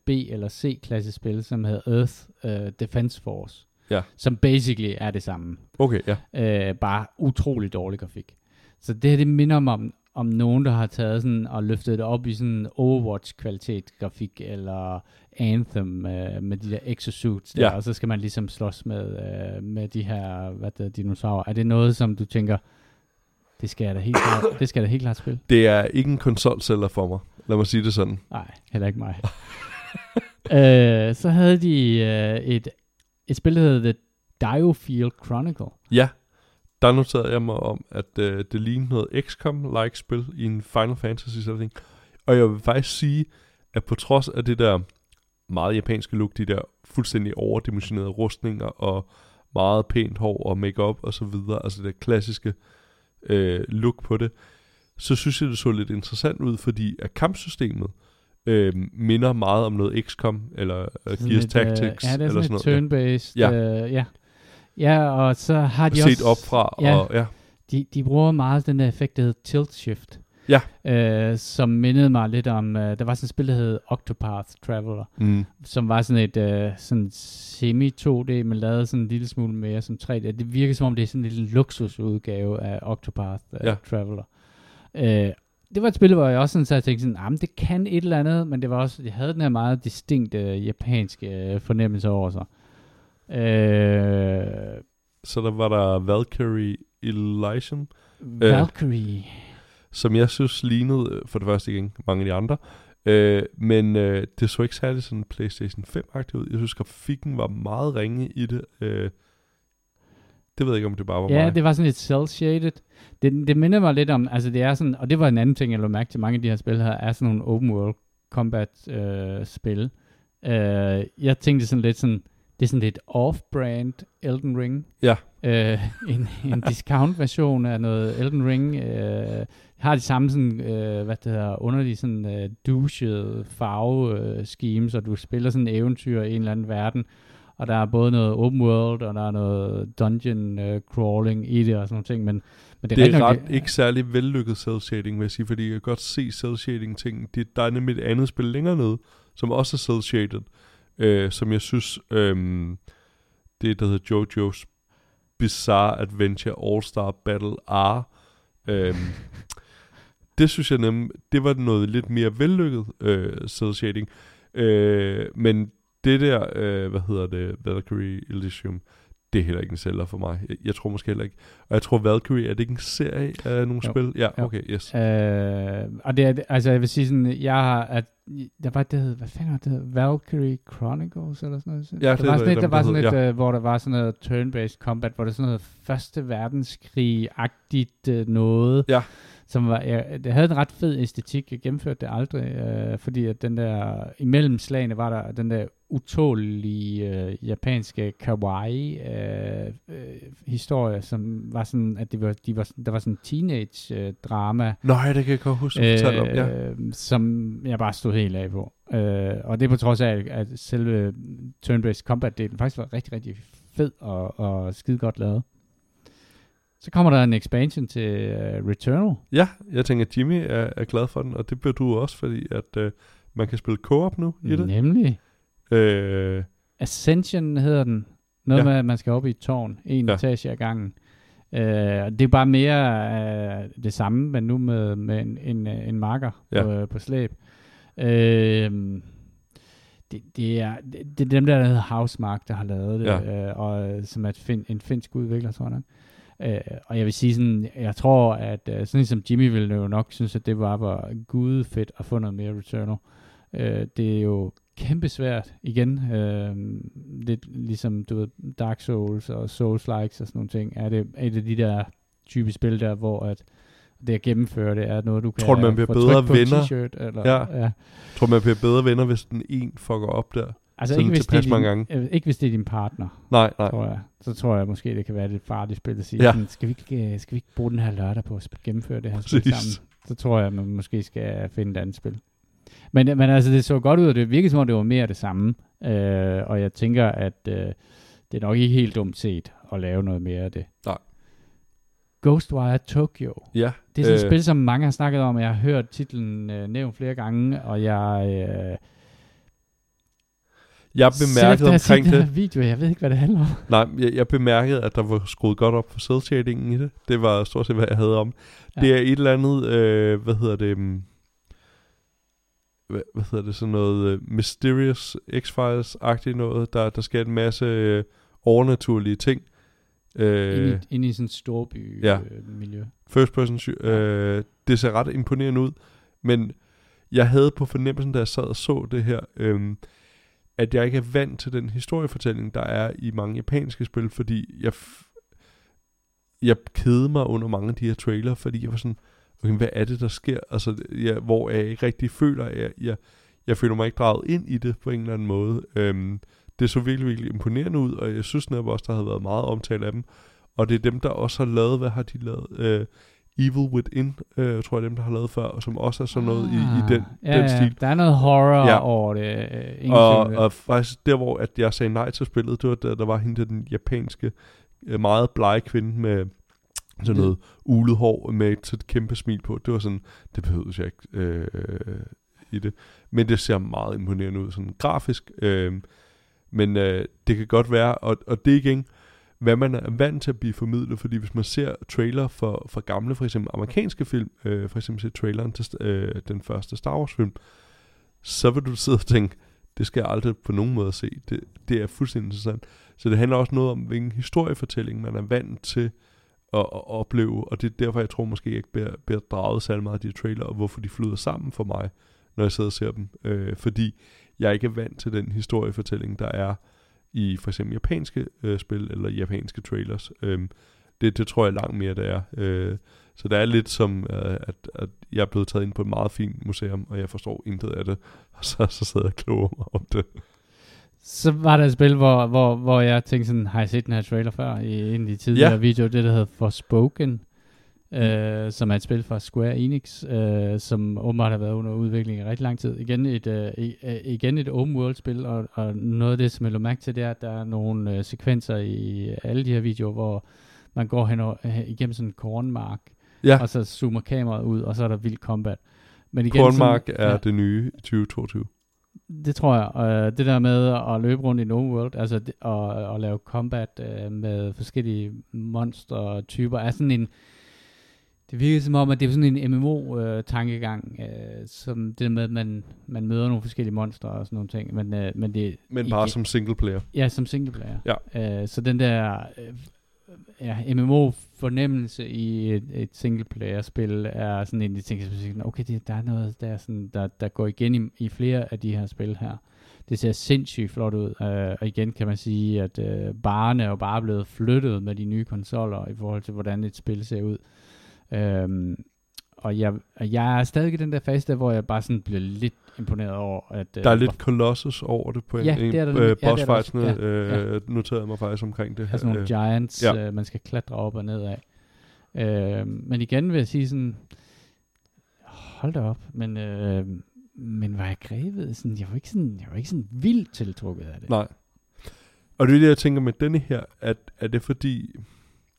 Speaker 1: B- eller C-klasse spil, som hedder Earth uh, Defense Force.
Speaker 2: Ja.
Speaker 1: Som basically er det samme.
Speaker 2: Okay, ja.
Speaker 1: Uh, bare utrolig dårlig grafik. Så det her, det minder mig om, om nogen, der har taget sådan og løftet det op i sådan Overwatch-kvalitet grafik, eller Anthem uh, med de der exosuits der,
Speaker 2: Ja.
Speaker 1: og så skal man ligesom slås med, uh, med de her hvad det, er, dinosaurer. Er det noget, som du tænker, det skal jeg da helt klart, det skal jeg da helt klart spille?
Speaker 2: Det er ikke en konsolsælger for mig. Lad mig sige det sådan.
Speaker 1: Nej, heller ikke mig. øh, så havde de øh, et, et spil, der hedder The Diofield Chronicle.
Speaker 2: Ja, der noterede jeg mig om, at øh, det lignede noget XCOM-like spil i en Final Fantasy setting. Og jeg vil faktisk sige, at på trods af det der meget japanske look, de der fuldstændig overdimensionerede rustninger og meget pænt hår og makeup og så videre, altså det klassiske øh, look på det, så synes jeg, det så lidt interessant ud, fordi at kampsystemet øh, minder meget om noget XCOM eller øh,
Speaker 1: Sådan
Speaker 2: Gears
Speaker 1: et,
Speaker 2: Tactics
Speaker 1: Øh, ja, det er
Speaker 2: eller
Speaker 1: sådan
Speaker 2: sådan
Speaker 1: et
Speaker 2: noget.
Speaker 1: turn-based.
Speaker 2: Ja.
Speaker 1: Øh, ja. Ja, og så har de
Speaker 2: Set
Speaker 1: også...
Speaker 2: op fra,
Speaker 1: ja.
Speaker 2: og ja,
Speaker 1: De, de bruger meget den der effekt, der hedder tilt shift.
Speaker 2: Ja.
Speaker 1: Øh, som mindede mig lidt om... Øh, der var sådan et spil, der hed Octopath Traveler.
Speaker 2: mm,
Speaker 1: som var sådan et øh, sådan semi 2D, men lavet sådan en lille smule mere som 3D. Det virker som om det er sådan en lille luksusudgave af Octopath uh,
Speaker 2: Ja.
Speaker 1: Traveler. Øh, det var et spil, hvor jeg også sådan, så jeg tænkte sådan, ah, det kan et eller andet, men det var også, jeg havde den her meget distinkte øh, japanske øh, fornemmelse over sig. Øh,
Speaker 2: så der var der Valkyrie Elysium,
Speaker 1: Valkyrie.
Speaker 2: som jeg synes lignede, øh, for det første igen, mange af de andre, øh, men øh, det så ikke særlig sådan PlayStation 5-agtigt ud. Jeg synes, grafikken var meget ringe i det. Øh, det ved jeg ikke, om det bare var
Speaker 1: Ja,
Speaker 2: mig.
Speaker 1: det var sådan lidt cel-shaded. Det, det minder mig lidt om, altså det er sådan, og det var en anden ting, jeg lå mærke til, mange af de her spil her, er sådan nogle open world combat øh, spil. Øh, jeg tænkte sådan lidt sådan, det er sådan lidt off-brand Elden Ring.
Speaker 2: Ja.
Speaker 1: Øh, en, en discount version af noget Elden Ring. Øh, har de samme sådan, øh, hvad det hedder, underlige sådan øh, douchede farve øh, scheme, så du spiller sådan en eventyr i en eller anden verden, og der er både noget open world, og der er noget dungeon øh, crawling i det og sådan nogle ting, men, men det,
Speaker 2: Det er
Speaker 1: rigtig nok,
Speaker 2: ret ikke særlig vellykket cel shading, vil jeg sige, fordi jeg kan godt se cel shading ting. Det, der er nemlig et andet spil længere nede, som også er cel shaded, øh, som jeg synes, øh, det der hedder JoJo's Bizarre Adventure All-Star Battle R. Øh, det synes jeg nemlig, det var noget lidt mere vellykket øh, cel shading. Øh, men det der, øh, hvad hedder det, Valkyrie Elysium, det er heller ikke en sælger for mig. Jeg, jeg tror måske heller ikke. Og jeg tror Valkyrie, er det ikke en serie af nogle
Speaker 1: Jo.
Speaker 2: spil? Ja,
Speaker 1: Jo.
Speaker 2: okay, yes.
Speaker 1: Øh, og det er, altså jeg vil sige sådan, jeg har, at, der var det hed, hvad fanden var det hed, Valkyrie Chronicles eller sådan noget?
Speaker 2: Ja,
Speaker 1: der
Speaker 2: det
Speaker 1: var sådan et, der var sådan et, øh, hvor der var sådan noget turn-based combat, hvor det sådan noget første verdenskrig-agtigt øh, noget.
Speaker 2: Ja.
Speaker 1: Som var, jeg, det havde en ret fed æstetik, jeg gennemførte det aldrig, øh, fordi at den der, imellem slagene var der den der utålige øh, japanske kawaii øh, øh, historie, som var sådan, at det var, de var, der var sådan en teenage øh, drama,
Speaker 2: Nå, ja, det kan jeg godt huske, fortalte om. Ja.
Speaker 1: øh, som jeg bare stod helt af på. Øh, og det er på trods af, at selve turn-based combat-delen faktisk var rigtig, rigtig fed og, og skide godt lavet. Så kommer der en expansion til uh, Returnal.
Speaker 2: ja, jeg tænker, at Jimmy er, er glad for den, og det bliver du også, fordi at øh, man kan spille co-op nu i det.
Speaker 1: Nemlig.
Speaker 2: Øh,
Speaker 1: Ascension hedder den. Noget
Speaker 2: Ja.
Speaker 1: med, at man skal op i et tårn. En
Speaker 2: Ja.
Speaker 1: etage ad gangen. Øh, det er bare mere øh, det samme, men nu med, med en, en, øh, en marker
Speaker 2: Ja.
Speaker 1: på, på slæb. Øh, det, det, er, det, det er dem der, der hedder Housemark, der har lavet det,
Speaker 2: Ja.
Speaker 1: øh, og som er et fin, en finsk udvikler, tror jeg. Øh, og jeg vil sige sådan, jeg tror, at øh, sådan som Jimmy ville jo nok synes, at det var, var gude fedt at få noget mere Returnal. Øh, det er jo kæmpe svært igen. Øh, lidt ligesom du ved, Dark Souls og Souls-likes og sådan nogle ting. Er det et af de der type spil der, hvor at det at gennemføre det er noget, du kan
Speaker 2: Tror du, man bliver bedre venner?
Speaker 1: Eller,
Speaker 2: Ja.
Speaker 1: ja.
Speaker 2: tror man bliver bedre venner, hvis den en fucker op der.
Speaker 1: Altså
Speaker 2: Sådan
Speaker 1: ikke hvis, det er din,
Speaker 2: mange gange.
Speaker 1: øh, ikke hvis det er din partner,
Speaker 2: Nej, nej.
Speaker 1: tror jeg. Så tror jeg måske, det kan være lidt farligt spil at sige,
Speaker 2: Ja.
Speaker 1: ja. skal, vi ikke, øh, skal vi ikke bruge den her lørdag på at gennemføre det her spil
Speaker 2: Præcis.
Speaker 1: sammen? Så tror jeg, man måske skal finde et andet spil. Men, men altså, det så godt ud, og det virkede som om, det var mere det samme. Øh, og jeg tænker, at øh, det er nok ikke helt dumt set at lave noget mere af det.
Speaker 2: Nej.
Speaker 1: Ghostwire Tokyo.
Speaker 2: Ja.
Speaker 1: Det er sådan et
Speaker 2: øh,
Speaker 1: spil, som mange har snakket om, og jeg har hørt titlen øh, nævnt flere gange, og jeg... Øh,
Speaker 2: Jeg bemærkede
Speaker 1: set
Speaker 2: omkring det.
Speaker 1: her video, jeg ved ikke, hvad det handler om.
Speaker 2: Nej, jeg, jeg bemærkede, at der var skruet godt op for cel shadingen i det. Det var stort set, hvad jeg havde om. Ja. Det er et eller andet, øh, hvad hedder det, um, hvad, hvad hedder det, sådan noget uh, Mysterious X-Files-agtigt noget, der, der sker en masse øh, overnaturlige ting.
Speaker 1: Øh,
Speaker 2: Øh,
Speaker 1: inde, i, inde i sådan en storby
Speaker 2: ja.
Speaker 1: øh, miljø.
Speaker 2: first person, øh, det ser ret imponerende ud, men jeg havde på fornemmelsen, da jeg sad og så det her, øh, at jeg ikke er vant til den historiefortælling, der er i mange japanske spil, fordi jeg, f- jeg kede mig under mange af de her trailer, fordi jeg var sådan, okay, hvad er det, der sker? Altså, jeg, hvor jeg ikke rigtig føler, at jeg, jeg, jeg føler mig ikke draget ind i det på en eller anden måde. Øhm, det så virkelig, virkelig imponerende ud, og jeg synes netop også, der havde været meget omtale af dem. Og det er dem, der også har lavet, hvad har de lavet? Øh, Evil Within, øh, tror jeg, dem, der har lavet før, og som også er sådan noget i, i den,
Speaker 1: Ah, ja,
Speaker 2: den stil.
Speaker 1: Der er noget horror
Speaker 2: Ja.
Speaker 1: over det. Øh,
Speaker 2: Og, og faktisk der, hvor at jeg sagde nej til spillet, det var da der var hende den japanske, øh, meget blege kvinde med sådan noget ulet hår med et et kæmpe smil på. Det var sådan, det behøvede jeg ikke øh, i det. Men det ser meget imponerende ud, sådan grafisk. Øh, men øh, det kan godt være, og, og det er igen, hvad man er vant til at blive formidlet, fordi hvis man ser trailer for, for gamle, for eksempel amerikanske film, øh, for eksempel ser traileren til øh, den første Star Wars film, så vil du sidde og tænke, det skal jeg aldrig på nogen måde se. Det, det er fuldstændig interessant. Så det handler også noget om, hvilken historiefortælling man er vant til at, at opleve, og det er derfor, jeg tror måske ikke bliver, bliver draget særlig meget af de trailer, og hvorfor de flyder sammen for mig, når jeg sidder og ser dem. Øh, fordi jeg ikke er vant til den historiefortælling, der er i for eksempel japanske øh, spil, eller japanske trailers. Øh, det, det tror jeg langt mere, det er. Øh, så det er lidt som, øh, at, at jeg er blevet taget ind på et meget fint museum, og jeg forstår intet af det, og så, så sidder jeg og kloger mig om det.
Speaker 1: Så var der et spil, hvor, hvor, hvor jeg tænkte sådan, har jeg set den her trailer før i en af de tidligere
Speaker 2: ja.
Speaker 1: videoer, det der hedder Forspoken, øh, som er et spil fra Square Enix, øh, som åbenbart har været under udvikling i rigtig lang tid. Igen et, øh, øh, igen et open world spil, og, og noget af det, som jeg lå mærke til, det er, at der er nogle øh, sekvenser i alle de her videoer, hvor man går hen og, øh, igennem sådan en kornmark,
Speaker 2: Ja,
Speaker 1: og så zoomer kameraet ud, og så er der vild combat. Men igen,
Speaker 2: Kornmark
Speaker 1: sådan-
Speaker 2: er
Speaker 1: ja.
Speaker 2: det nye i 2022.
Speaker 1: Det tror jeg. Og øh, det der med at løbe rundt i en open world, altså det, og, og lave combat øh, med forskellige monster typer, er sådan en... Det virker som om, at det er sådan en MMO-tankegang, øh, som det med, at man, man møder nogle forskellige monstre og sådan nogle ting. Men, øh, men, det,
Speaker 2: Men bare som single player.
Speaker 1: Ja, som singleplayer.
Speaker 2: Ja.
Speaker 1: Øh, så den der øh, ja, MMO-fornemmelse i et, et singleplayer-spil er sådan en af de ting, som siger, okay, det, der er noget, der, er sådan, der, der går igen i, i flere af de her spil her. Det ser sindssygt flot ud, øh, og igen kan man sige, at øh, barerne er jo bare blevet flyttet med de nye konsoller i forhold til, hvordan et spil ser ud. Øhm, og jeg, jeg er stadig i den der fase der, hvor jeg bare sådan bliver lidt imponeret over, at...
Speaker 2: Der er lidt Colossus over det på en,
Speaker 1: Ja,
Speaker 2: en
Speaker 1: det er der
Speaker 2: øh.
Speaker 1: Ja,
Speaker 2: boss
Speaker 1: det er der. Ja,
Speaker 2: øh, noterede mig faktisk omkring det.
Speaker 1: sådan nogle
Speaker 2: Øh,
Speaker 1: giants,
Speaker 2: ja.
Speaker 1: øh, man skal klatre op og ned af. Øh, men igen vil jeg sige sådan, hold da op, men, øh, men var jeg grebet? Sådan, jeg, var ikke sådan, jeg var ikke sådan vildt tiltrukket af det.
Speaker 2: Nej. Og det er det, jeg tænker med denne her, at er det fordi,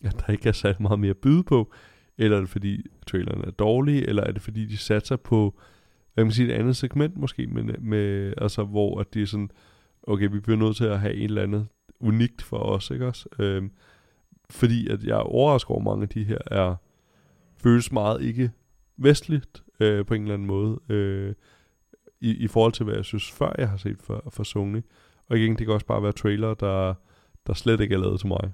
Speaker 2: at der ikke er sat meget mere at byde på, eller er det fordi traileren er dårlig, eller er det fordi de satser på, hvad kan man sige, et andet segment måske, med, øh, med, altså hvor at de er sådan, okay, vi bliver nødt til at have et eller andet unikt for os, ikke også? Øhm, fordi at jeg overrasker over, mange af de her er, føles meget ikke vestligt øh, på en eller anden måde, øh, i, i forhold til, hvad jeg synes, før jeg har set for, for Sony. Og igen, det kan også bare være trailer, der, der slet ikke er lavet til mig.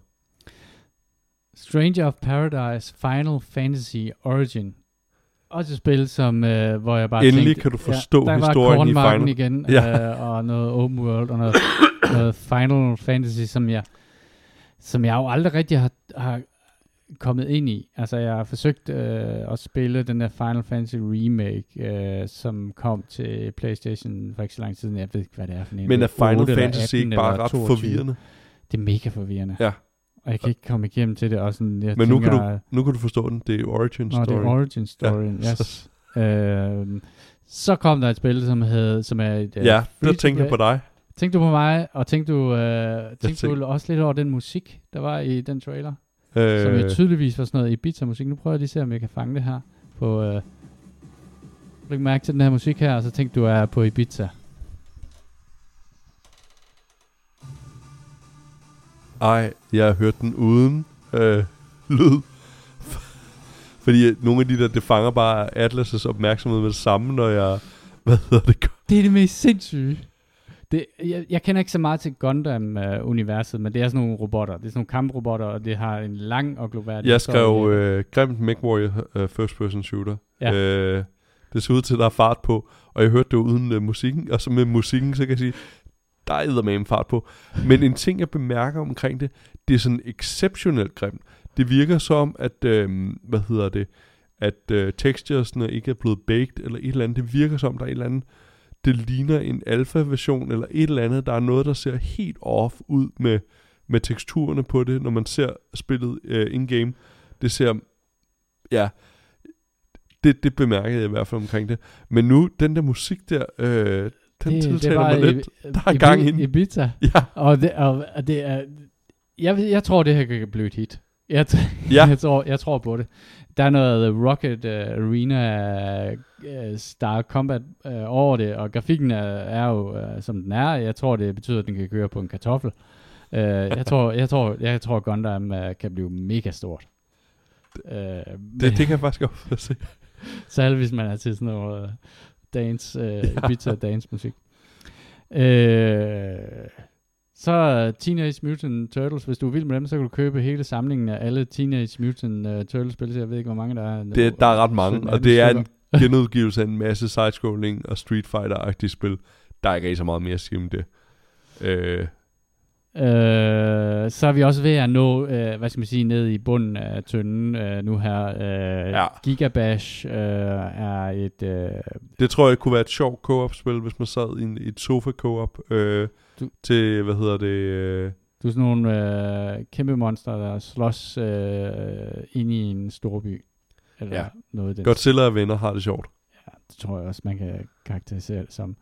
Speaker 1: Stranger of Paradise Final Fantasy Origin. Også et spil, som, øh, hvor jeg bare
Speaker 2: Endelig
Speaker 1: tænkte,
Speaker 2: kan du forstå
Speaker 1: ja, der
Speaker 2: historien i Final-
Speaker 1: igen,
Speaker 2: Ja.
Speaker 1: øh, og noget open world, og noget, noget Final Fantasy, som jeg, som jeg jo aldrig rigtig har, har kommet ind i. Altså, jeg har forsøgt øh, at spille den der Final Fantasy remake, øh, som kom til Playstation for ikke så lang tid siden. Jeg ved ikke, hvad det er for en.
Speaker 2: Men er Final Fantasy
Speaker 1: 18
Speaker 2: ikke bare ret
Speaker 1: 22.
Speaker 2: forvirrende?
Speaker 1: Det er mega forvirrende.
Speaker 2: Ja.
Speaker 1: Og jeg kan ikke komme igennem til det. Og sådan, jeg
Speaker 2: Men nu kan,
Speaker 1: tænker,
Speaker 2: du, nu kan du forstå den. Det er origin
Speaker 1: Nå, det
Speaker 2: story.
Speaker 1: er origin story,
Speaker 2: Ja,
Speaker 1: yes. Øhm, så kom der et spil, som, hed, som er et... øh,
Speaker 2: ja, der
Speaker 1: free-to-play.
Speaker 2: tænker jeg på dig.
Speaker 1: Tænkte du på mig, og tænkte du, øh, tænkte
Speaker 2: tænk-
Speaker 1: du også lidt over den musik, der var i den trailer?
Speaker 2: Øh,
Speaker 1: Som jo tydeligvis var sådan noget Ibiza-musik. Nu prøver jeg lige at se, om jeg kan fange det her på... Øh, Læg mærke til den her musik her, og så tænkte du, er på Ibiza.
Speaker 2: Ej, jeg har hørt den uden øh, lyd. Fordi nogle af de der, det fanger bare Atlas' opmærksomhed med det samme, når jeg... Hvad hedder det?
Speaker 1: Det er det mest sindssyge. Det, jeg, jeg kender ikke så meget til Gundam-universet, men det er sådan nogle robotter. Det er sådan nogle kamprobotter, og det har en lang og global
Speaker 2: Jeg skrev øh, grimt MechWarrior øh, first person shooter.
Speaker 1: Ja.
Speaker 2: Øh, det ser ud til, at der er fart på, og jeg hørte det uden øh, musikken, og så med musikken, så kan jeg sige, der er med fart på. Men en ting, jeg bemærker omkring det, det er sådan exceptionelt grimt. Det virker som, at, øh, hvad hedder det, at øh, texturesne ikke er blevet baked, eller et eller andet. Det virker som, der er et eller andet, det ligner en alfa-version, eller et eller andet. Der er noget, der ser helt off ud med, med teksturerne på det, når man ser spillet øh, in-game. Det ser, ja, det, det bemærkede jeg i hvert fald omkring det. Men nu, den der musik der, øh, den det, tiltaler mig
Speaker 1: i-
Speaker 2: lidt. Der er gang i.
Speaker 1: Ibiza.
Speaker 2: Ja,
Speaker 1: Og det, og, og det er... Jeg, jeg tror, det her kan blive et hit. Jeg, t-
Speaker 2: Ja.
Speaker 1: jeg, tror, jeg tror på det. Der er noget Rocket uh, Arena uh, Star Combat uh, over det, og grafikken er, er jo, uh, som den er. Jeg tror, det betyder, at den kan køre på en kartoffel. Uh, jeg, tror, jeg, tror, jeg tror, Gundam uh, kan blive mega stort. Uh,
Speaker 2: det, det kan jeg faktisk godt se.
Speaker 1: Særligt hvis man er til sådan noget dance, ja. Ibiza dance musik. Øh, så Teenage Mutant Turtles, hvis du er vild med dem, så kan du købe hele samlingen af alle Teenage Mutant uh, Turtles spil. Jeg ved ikke, hvor mange der er.
Speaker 2: Det, der er ret mange,
Speaker 1: 17,
Speaker 2: og det er
Speaker 1: 18
Speaker 2: en genudgivelse af en masse sidescrolling og Street Fighter-agtige spil. Der er ikke rigtig så meget mere at sige om det. Øh,
Speaker 1: Øh, så er vi også ved at nå, øh, hvad skal man sige, ned i bunden af tønden øh, nu her. Øh,
Speaker 2: Ja.
Speaker 1: Gigabash øh, er et... Øh,
Speaker 2: det tror jeg kunne være et sjovt co-op-spil, hvis man sad i, en, i et sofa-co-op øh,
Speaker 1: Du-
Speaker 2: til, hvad hedder det... Øh,
Speaker 1: du er sådan nogle øh, kæmpe monster, der slås øh, ind i en storby. Eller
Speaker 2: Ja.
Speaker 1: noget af den
Speaker 2: Godzilla og venner har det sjovt.
Speaker 1: Ja, det tror jeg også, man kan karakterisere det som.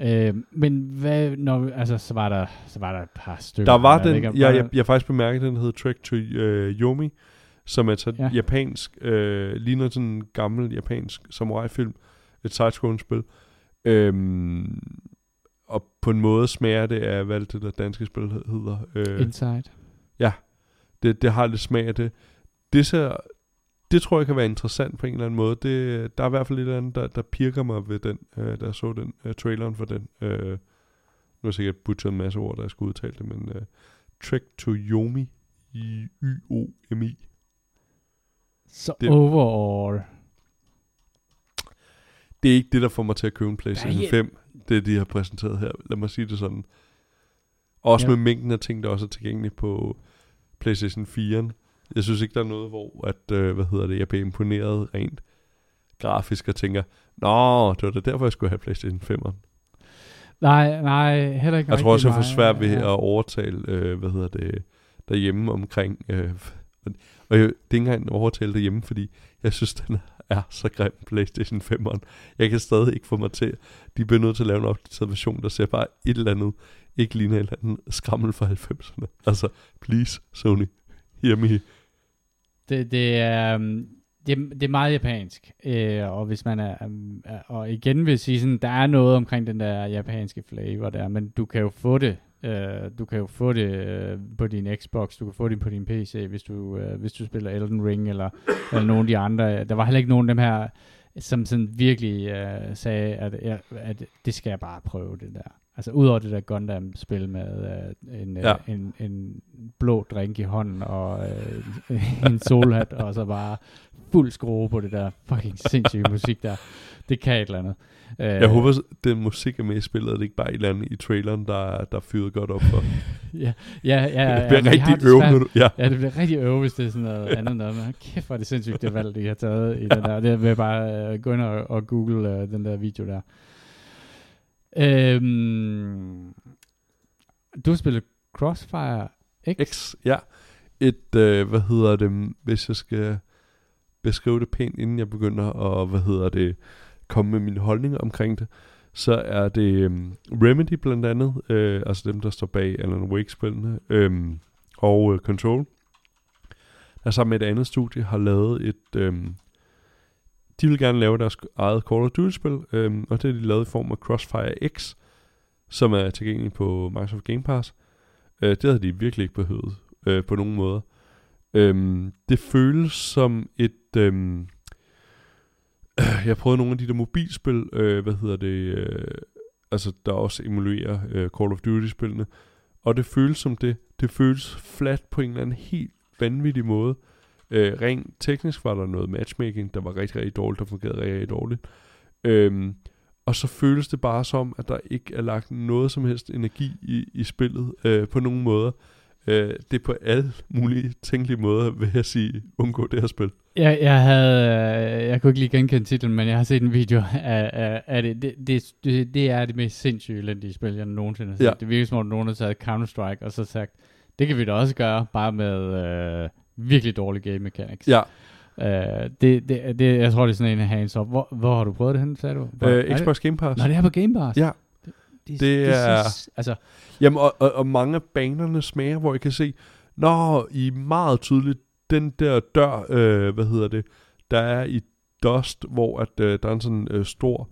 Speaker 1: Øh, men hvad, når, altså, så var der, så var der et par stykker.
Speaker 2: Der var
Speaker 1: jeg ved
Speaker 2: den, jeg, jeg,
Speaker 1: der-
Speaker 2: jeg har faktisk bemærket, den hedder Trek to øh, Yomi, som er et
Speaker 1: Ja.
Speaker 2: ja. japansk, øh, ligner sådan en gammel japansk samurai-film, et side spil. Øhm, og på en måde smager det af, hvad det der danske spil hedder. Øh,
Speaker 1: Inside.
Speaker 2: det, det har lidt smag af det. Det ser det tror jeg kan være interessant på en eller anden måde. Det, der er i hvert fald lidt andet, der, der pirker mig ved den, øh, der så den uh, traileren for den. Øh, nu har jeg sikkert butcheret en masse ord, der jeg skulle udtale det, men uh, Trek to Yomi, Y-O-M-I.
Speaker 1: Så
Speaker 2: Det-
Speaker 1: overall.
Speaker 2: Det er ikke det, der får mig til at købe en PlayStation
Speaker 1: Nej.
Speaker 2: 5, det de har præsenteret her. Lad mig sige det sådan. Også
Speaker 1: Ja.
Speaker 2: med mængden af ting, der også er tilgængelige på PlayStation 4. Jeg synes ikke, der er noget, hvor at, øh, hvad hedder det, jeg bliver imponeret rent grafisk og tænker, Nå, det var da derfor, jeg skulle have PlayStation 5'eren.
Speaker 1: Nej, nej, heller ikke
Speaker 2: Jeg tror også, jeg får svært ved
Speaker 1: Ja.
Speaker 2: at overtale, øh, hvad hedder det, derhjemme omkring, øh, og jeg, det er ikke engang en overtale derhjemme, fordi jeg synes, den er så grim, PlayStation 5'eren. Jeg kan stadig ikke få mig til, de bliver nødt til at lave en opdateret version, der ser bare et eller andet, ikke ligner et eller andet skrammel fra 90'erne. Altså, please, Sony, hear me.
Speaker 1: Det, det, er, um, det, det er meget japansk, øh, og hvis man er, øh, og igen vil sige sådan, der er noget omkring den der japanske flavor der, men du kan jo få det, øh, du kan jo få det øh, på din Xbox, du kan få det på din PC, hvis du, øh, hvis du spiller Elden Ring, eller, eller nogle af de andre. Der var heller ikke nogen af dem her, som sådan virkelig øh, sagde, at, at, at det skal jeg bare prøve det der. Altså udover det der Gundam-spil med øh, en,
Speaker 2: Ja.
Speaker 1: ja. en, en blå drink i hånden og øh, en solhat, og så bare fuld skrue på det der fucking sindssyge musik der. Det kan et eller andet. Øh,
Speaker 2: Jeg håber, den musik er med i spillet, og det er ikke bare et eller andet i traileren, der, der er fyret godt op for.
Speaker 1: Ja, ja, ja.
Speaker 2: det bliver
Speaker 1: ja,
Speaker 2: rigtig øv,
Speaker 1: desværre-
Speaker 2: når du... Ja.
Speaker 1: Ja, det bliver rigtig øve, hvis det er sådan noget andet noget. Men kæft, hvor er det sindssygt, det valg, de har taget i den der. Det vil jeg bare øh, gå ind og, og google øh, den der video der. Øhm, du har spillet Crossfire X.
Speaker 2: X, ja. Et, øh, hvad hedder det, hvis jeg skal beskrive det pænt, inden jeg begynder at, hvad hedder det, komme med mine holdninger omkring det, så er det øhm, Remedy blandt andet, øh, altså dem, der står bag Alan Wake-spillene, øh, og øh, Control, der sammen med et andet studie har lavet et, øh, de vil gerne lave deres eget Call of Duty-spil, øhm, og det har de lavet i form af Crossfire X, som er tilgængelig på Microsoft Game Pass. Øh, det havde de virkelig ikke behøvet øh, på nogen måde. Øhm, det føles som et... Øhm, jeg prøvede nogle af de der mobilspil, øh, hvad hedder det, øh, altså der også emulerer øh, Call of Duty-spillene, og det føles som det. Det føles flat på en eller anden helt vanvittig måde. Øh, rent teknisk var der noget matchmaking, der var rigtig, rigtig dårligt, der fungerede rigtig, rigtig dårligt. Øhm, og så føles det bare som, at der ikke er lagt noget som helst energi i, i spillet øh, på nogen måder. Øh, det er på alle mulige tænkelige måder, vil jeg sige, undgå det her spil.
Speaker 1: Jeg, jeg havde, øh, jeg kunne ikke lige genkende titlen, men jeg har set en video af, af, af det. Det, det, det. det er det mest sindssyge elendige spil, jeg nogensinde har set.
Speaker 2: Ja.
Speaker 1: Det virker som om, nogen har taget Counter-Strike og så sagt, det kan vi da også gøre, bare med øh, virkelig dårlige game mechanics.
Speaker 2: Ja,
Speaker 1: Øh, det, det, det, jeg tror, det er sådan en hands up. Hvor, hvor har du prøvet det hen, sagde du? Hvor,
Speaker 2: øh,
Speaker 1: det-
Speaker 2: Xbox Game Pass.
Speaker 1: Nå, det er på Game Pass.
Speaker 2: Ja,
Speaker 1: det,
Speaker 2: det er-
Speaker 1: så- altså,
Speaker 2: Jamen, og, og, og mange af banerne smager, hvor jeg kan se, Nå, I meget tydeligt, den der dør, øh, hvad hedder det, der er i Dust, hvor at, øh, der er en sådan øh, stor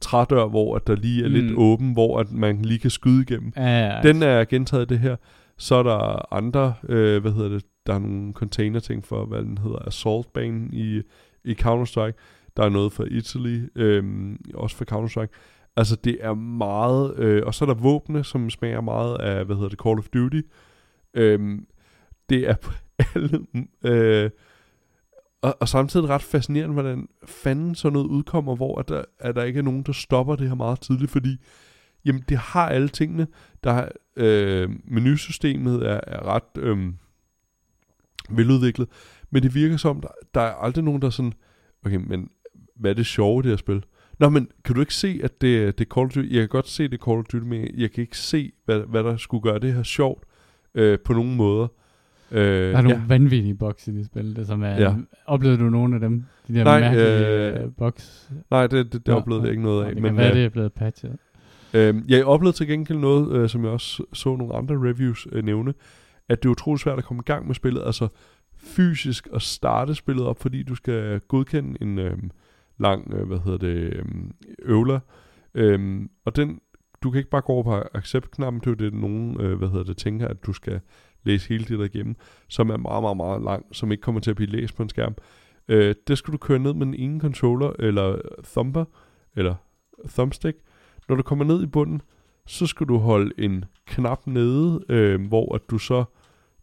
Speaker 2: trædør, hvor at der lige er mm. lidt åben, hvor at man lige kan skyde igennem.
Speaker 1: ja,
Speaker 2: Den er gentaget det her. Så er der andre, øh, hvad hedder det, der er nogle container ting for, hvad den hedder, Assault banen i, i Counter-Strike. Der er noget for Italy, øh, også for Counter-Strike. Altså det er meget, øh, og så er der våbne, som smager meget af, hvad hedder det, Call of Duty. Øh, det er på alle, øh, og, og samtidig ret fascinerende, hvordan fanden sådan noget udkommer, hvor at der, at der ikke er nogen, der stopper det her meget tidligt, fordi jamen, det har alle tingene. Der er, øh, menusystemet er, er ret øh, veludviklet, men det virker som, der, der er aldrig nogen, der er sådan, okay, men hvad er det sjove det her spil? Nå, men kan du ikke se, at det, det er Call of Duty? Jeg kan godt se, det er Call of Duty, men jeg kan ikke se, hvad, hvad der skulle gøre det her sjovt øh, på nogen måder. Øh,
Speaker 1: der er nogle
Speaker 2: ja.
Speaker 1: ja. vanvittige boks i det spil, det som er,
Speaker 2: Ja.
Speaker 1: ja. oplevede du nogle af dem? De der
Speaker 2: Nej,
Speaker 1: mærkelige
Speaker 2: øh,
Speaker 1: øh, boks?
Speaker 2: Nej, det, det, det
Speaker 1: Nå,
Speaker 2: oplevede jeg ikke noget af.
Speaker 1: Det
Speaker 2: men,
Speaker 1: kan være,
Speaker 2: øh,
Speaker 1: det er blevet patchet.
Speaker 2: Øh, jeg oplevede til gengæld noget, øh, som jeg også så nogle andre reviews øh, nævne, at det er utroligt svært at komme i gang med spillet, altså fysisk at starte spillet op, fordi du skal godkende en øh, lang, øh, hvad hedder det, øh, øvler, øh, og den, du kan ikke bare gå over på accept-knappen, det er jo det, nogen, øh, hvad hedder det, tænker, at du skal læse hele det der igennem, som er meget, meget, meget lang, som ikke kommer til at blive læst på en skærm. Øh, det skal du køre ned med den ene controller, eller thumper, eller thumbstick. Når du kommer ned i bunden, så skal du holde en knap nede, øh, hvor at du så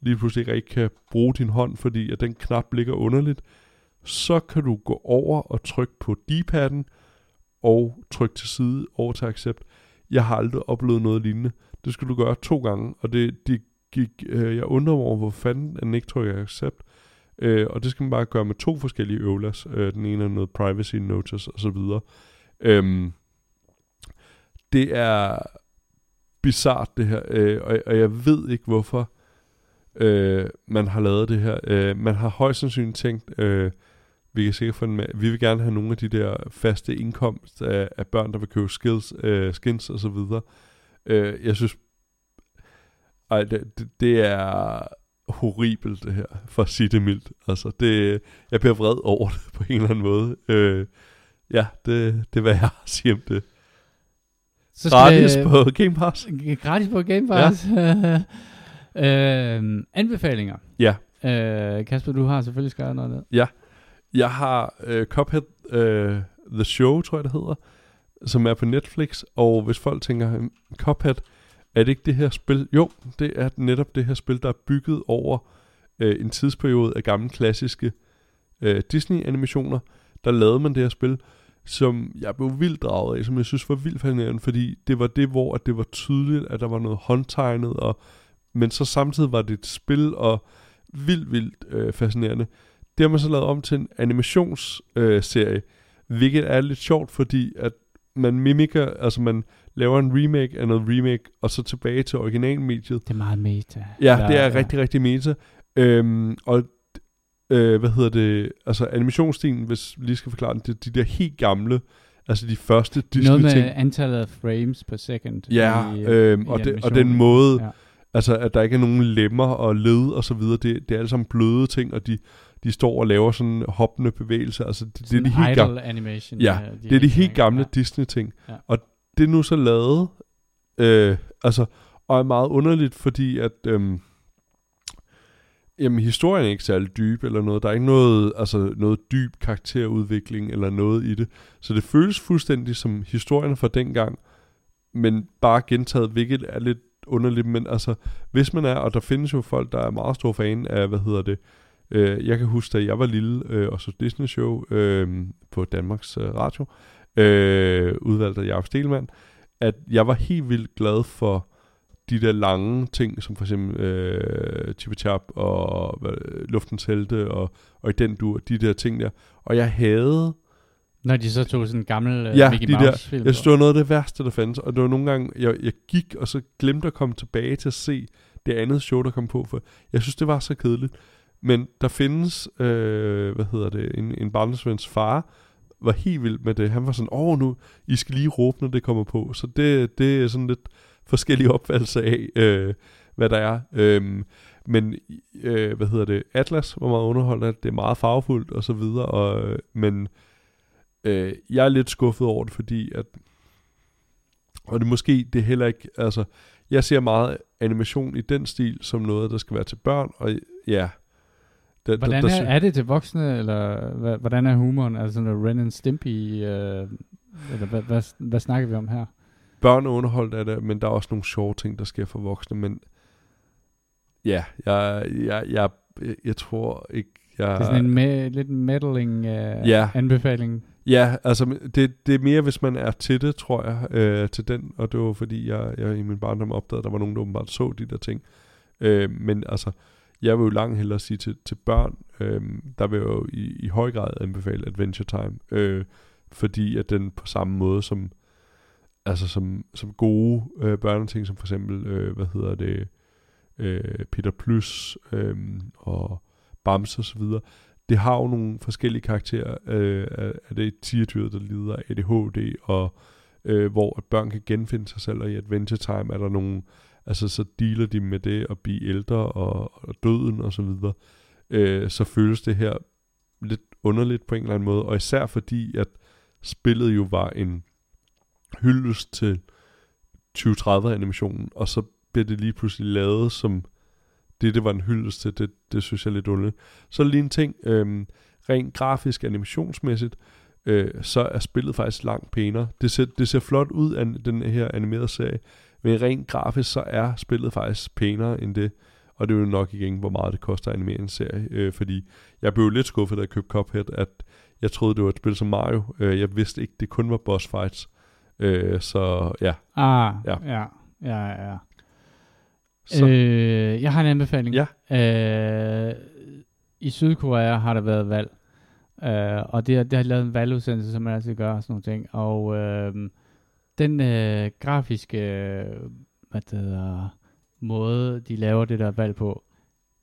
Speaker 2: lige pludselig ikke kan bruge din hånd, fordi at den knap ligger underligt. Så kan du gå over og trykke på D-padden, og trykke til side over til accept. Jeg har aldrig oplevet noget lignende. Det skulle du gøre to gange, og det, det gik, øh, jeg undrer mig over, hvor fanden den ikke trykker accept. Øh, og det skal man bare gøre med to forskellige øvlas. Øh, den ene er noget privacy notice og så videre. Øhm, det er bizart det her, øh, og, og jeg ved ikke hvorfor øh, man har lavet det her. Øh, man har højst sandsynligt tænkt, øh, vi kan sikkert få med, vi vil gerne have nogle af de der faste indkomst af, af børn, der vil købe skills, øh, skins og så videre. Øh, jeg synes, ej, det, det, det er horribelt det her, for at sige det mildt. Altså, det, jeg bliver vred over det på en eller anden måde. Øh, ja, det, det er, hvad jeg har at sige om det. Så gratis vi, på Game Pass.
Speaker 1: Gratis på Game Pass. Ja. øh, anbefalinger.
Speaker 2: Ja.
Speaker 1: Øh, Kasper, du har selvfølgelig skrevet noget ned.
Speaker 2: Ja. Jeg har øh, Cuphead øh, The Show, tror jeg det hedder, som er på Netflix. Og hvis folk tænker, Cuphead, er det ikke det her spil? Jo, det er netop det her spil, der er bygget over øh, en tidsperiode af gamle klassiske øh, Disney-animationer. Der lavede man det her spil, som jeg blev vildt draget af, som jeg synes var vildt fascinerende, fordi det var det, hvor at det var tydeligt, at der var noget håndtegnet, og, men så samtidig var det et spil, og vildt, vildt øh, fascinerende. Det har man så lavet om til en animationsserie, øh, hvilket er lidt sjovt, fordi at man mimiker, altså man laver en remake af noget remake, og så tilbage til originalmediet.
Speaker 1: Det er meget meta.
Speaker 2: Ja, det er ja. rigtig, rigtig meta. Øhm, og øh, hvad hedder det, altså animationsstilen, hvis vi lige skal forklare den, det, de der helt gamle, altså de første Disney
Speaker 1: Noget med antallet af frames per second.
Speaker 2: Ja, i, øhm, i og, det, og den måde, ja. altså at der ikke er nogen lemmer og led og så videre, det, det er alle sammen bløde ting, og de, de står og laver sådan hoppende bevægelser. Altså, det, det er de helt gamle
Speaker 1: animation.
Speaker 2: Ja, de det er de helt gamle ja. Disney-ting. Ja. Og det er nu så lavet, øh, altså, og er meget underligt, fordi at, øh, jamen, historien er ikke særlig dyb eller noget. Der er ikke noget, altså, noget dyb karakterudvikling eller noget i det. Så det føles fuldstændig som historien fra dengang, men bare gentaget, hvilket er lidt underligt. Men altså, hvis man er, og der findes jo folk, der er meget store fan af, hvad hedder det, Øh, jeg kan huske, da jeg var lille øh, og så Disney Show øh, på Danmarks øh, Radio, øh, udvalgt af Jacob Stelmann, at jeg var helt vildt glad for de der lange ting, som for eksempel øh, Chip Chap og øh, Luftens Helte og, og i den dur, de der ting der. Og jeg havde...
Speaker 1: Når de så tog sådan en gammel
Speaker 2: uh, ja, Mickey de Mouse film. Jeg synes, det var noget af det værste, der fandtes. Og det var nogle gange, jeg, jeg gik, og så glemte at komme tilbage til at se det andet show, der kom på. For jeg synes, det var så kedeligt. Men der findes, øh, hvad hedder det, en, en barndomsvens far, var helt vild med det. Han var sådan, åh nu, I skal lige råbe, når det kommer på. Så det, det er sådan lidt forskellige opfattelser af, øh, hvad der er. Øhm, men, øh, hvad hedder det, Atlas var meget underholdende, det er meget farvefuldt og så videre, og, øh, men øh, jeg er lidt skuffet over det, fordi at, og det måske, det er heller ikke, altså, jeg ser meget animation i den stil, som noget, der skal være til børn, og ja,
Speaker 1: der, hvordan der, der, er, er det til voksne, eller hvordan er humoren? Altså sådan noget Ren and Stimpy, øh, eller hvad, hvad, hvad snakker vi om her?
Speaker 2: Børn er underholdt af det, men der er også nogle sjove ting, der sker for voksne, men ja, jeg, jeg, jeg, jeg, jeg tror ikke, jeg...
Speaker 1: Det er sådan en me, lidt meddling uh, ja. anbefaling.
Speaker 2: Ja, altså det, det er mere, hvis man er til det, tror jeg, øh, til den, og det var fordi, jeg, jeg i min barndom opdagede, at der var nogen, der åbenbart så de der ting. Øh, men altså, jeg vil jo langt hellere sige til, til børn, øh, der vil jeg jo i, i høj grad anbefale Adventure Time, øh, fordi at den på samme måde som, altså som, som gode øh, børneting, som for eksempel, øh, hvad hedder det, øh, Peter Plus øh, og Bams og så videre, det har jo nogle forskellige karakterer øh, af, det tierdyr, der lider af ADHD, og øh, hvor at børn kan genfinde sig selv, og i Adventure Time er der nogle altså så dealer de med det at blive ældre og, og døden og så videre, øh, så føles det her lidt underligt på en eller anden måde, og især fordi, at spillet jo var en hyldest til 2030-animationen, og så bliver det lige pludselig lavet som det, det var en hyldest til, det, det synes jeg er lidt underligt. Så lige en ting, øh, rent grafisk animationsmæssigt, øh, så er spillet faktisk langt pænere. Det ser, det ser flot ud af den her animerede serie, men rent grafisk så er spillet faktisk pænere end det. Og det er jo nok igen, hvor meget det koster at animere en serie. Øh, fordi jeg blev lidt skuffet, da jeg købte Cuphead, at jeg troede, det var et spil som Mario. Øh, jeg vidste ikke, det kun var boss fights. Øh, så ja.
Speaker 1: Ah,
Speaker 2: Ja.
Speaker 1: ja, ja, ja.
Speaker 2: Så, øh,
Speaker 1: jeg har en anbefaling.
Speaker 2: Ja.
Speaker 1: Øh, I Sydkorea har der været valg. Øh, og det, har- det har lavet en valgudsendelse, som man altid gør og sådan nogle ting. Og øh, den øh, grafiske hvad det hedder, måde, de laver det der valg på,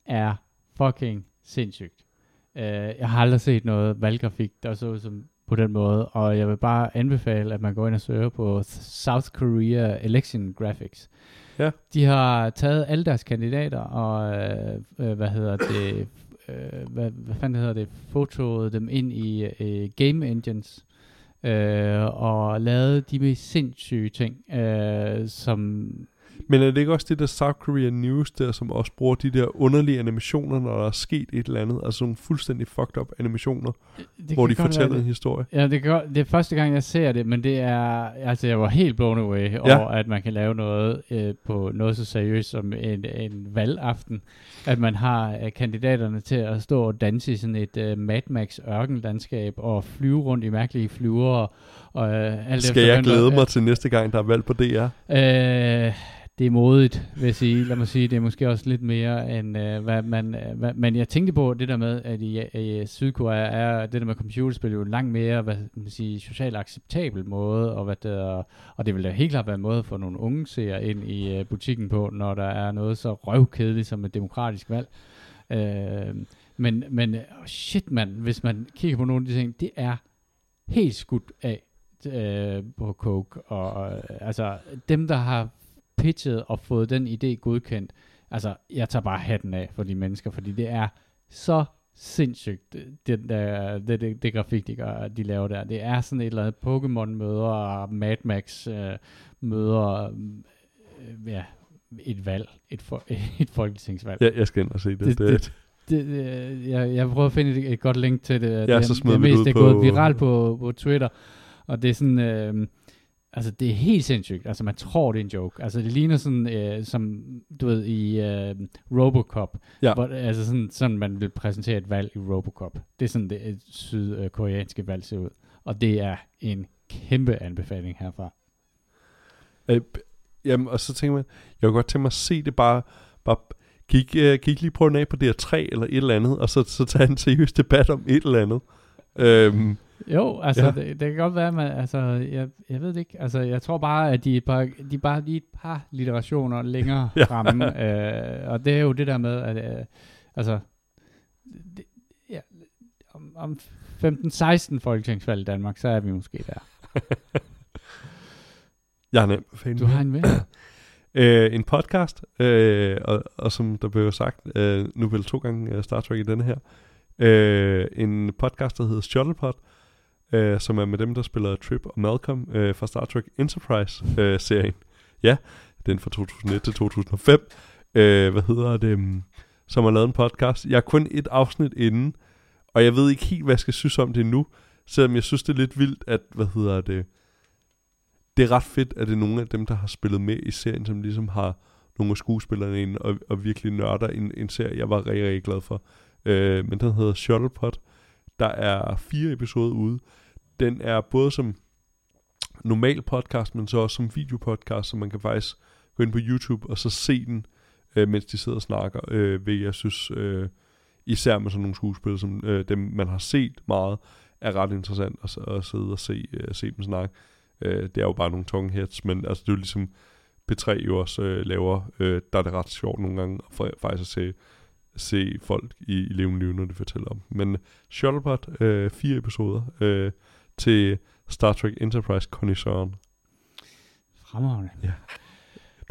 Speaker 1: er fucking sindssygt. Øh, jeg har aldrig set noget valggrafik, der så ud som på den måde, og jeg vil bare anbefale, at man går ind og søger på South Korea Election Graphics.
Speaker 2: Ja.
Speaker 1: De har taget alle deres kandidater og, øh, øh, hvad hedder det, øh, hvad, hvad fanden hedder det, fotoet dem ind i øh, game engines, øh, og lavet de mest sindssyge ting, øh, som
Speaker 2: men er det ikke også det der South Korea News der, som også bruger de der underlige animationer, når der er sket et eller andet? Altså nogle fuldstændig fucked up animationer,
Speaker 1: det
Speaker 2: hvor de fortæller en historie.
Speaker 1: Ja, det, kan, det er første gang, jeg ser det, men det er, altså jeg var helt blown away
Speaker 2: Ja.
Speaker 1: over, at man kan lave noget øh, på noget så seriøst som en, en valgaften. At man har øh, kandidaterne til at stå og danse i sådan et øh, Mad Max ørkenlandskab og flyve rundt i mærkelige flyver. Og, øh, alt
Speaker 2: Skal jeg glæde mig til næste gang, der er valg på DR?
Speaker 1: Øh, det er modigt, vil jeg sige. Lad mig sige, det er måske også lidt mere end øh, hvad man... Øh, hvad, men jeg tænkte på det der med, at i, i Sydkorea er det der med computerspil jo langt mere, hvad man sige, socialt acceptabel måde, og, hvad det er, og det vil da helt klart være en måde for nogle unge seere ind i øh, butikken på, når der er noget så røvkedeligt som et demokratisk valg. Øh, men, men shit mand, hvis man kigger på nogle af de ting, det er helt skudt af øh, på Coke. Og, og altså, dem, der har pitchet og fået den idé godkendt, altså, jeg tager bare hatten af for de mennesker, fordi det er så sindssygt, det, der, det, det, det grafik, de, gør, de laver der. Det er sådan et eller andet Pokémon-møder og Mad Max øh, møder, øh, ja, et valg, et, for, et folketingsvalg.
Speaker 2: Ja, jeg skal ind og se det.
Speaker 1: Det-
Speaker 2: det,
Speaker 1: det- det, det, jeg, jeg prøver at finde et, et godt link til det.
Speaker 2: Ja,
Speaker 1: det,
Speaker 2: så smider
Speaker 1: det,
Speaker 2: vi det
Speaker 1: mest, det er
Speaker 2: på-
Speaker 1: gået viralt på, på Twitter, og det er sådan, øh, altså det er helt sindssygt. Altså man tror, det er en joke. Altså det ligner sådan, øh, som du ved, i øh, Robocop,
Speaker 2: Ja.
Speaker 1: hvor, altså sådan, sådan man vil præsentere et valg i Robocop. Det er sådan, det et sydkoreanske valg ser ud. Og det er en kæmpe anbefaling herfra.
Speaker 2: Øh, jamen, og så tænker man, jeg kunne godt tænke mig at se det bare, bare kig, uh, kig lige på den af på DR3 eller et eller andet, og så, så tage en seriøs debat om et eller andet. Øhm,
Speaker 1: Jo, altså,
Speaker 2: Ja.
Speaker 1: det, det kan godt være, at man, altså, jeg, jeg ved det ikke, altså, jeg tror bare, at de er bare, de er bare lige et par literationer længere
Speaker 2: Ja.
Speaker 1: fremme, øh, og det er jo det der med, at, øh, altså, det, ja, om, om 15-16 folketingsvalg i Danmark, så er vi måske der.
Speaker 2: jeg har nemt.
Speaker 1: Du har en ven?
Speaker 2: øh, en podcast, øh, og, og som der blev sagt, øh, nu vel to gange øh, Star Trek i denne her, øh, en podcast, der hedder Shuttlepod, øh, som er med dem, der spiller Trip og Malcolm øh, fra Star Trek Enterprise-serien. Øh, ja, den fra 2001 til 2005. Øh, hvad hedder det? Mm, som har lavet en podcast. Jeg er kun et afsnit inde, og jeg ved ikke helt, hvad jeg skal synes om det nu, selvom jeg synes, det er lidt vildt, at, hvad hedder det, det er ret fedt, at det er nogle af dem, der har spillet med i serien, som ligesom har nogle af skuespillerne ind og, og virkelig nørder en, en serie, jeg var rigtig, rigtig glad for. Øh, men den hedder Shuttlepod. Der er fire episoder ude. Den er både som normal podcast, men så også som videopodcast, så man kan faktisk gå ind på YouTube og så se den, øh, mens de sidder og snakker, øh, ved jeg synes, øh, især med sådan nogle skuespil, som øh, dem man har set meget, er ret interessant at, at sidde og se, øh, se dem snakke. Øh, det er jo bare nogle tongue heads, men altså, det er jo ligesom P3 jo også øh, laver, øh, der er det ret sjovt nogle gange, for, faktisk at se, se folk i, i levende liv, når de fortæller om. Men Shuttlepod, øh, fire episoder øh, til Star Trek Enterprise Connoisseuren.
Speaker 1: Fremragende.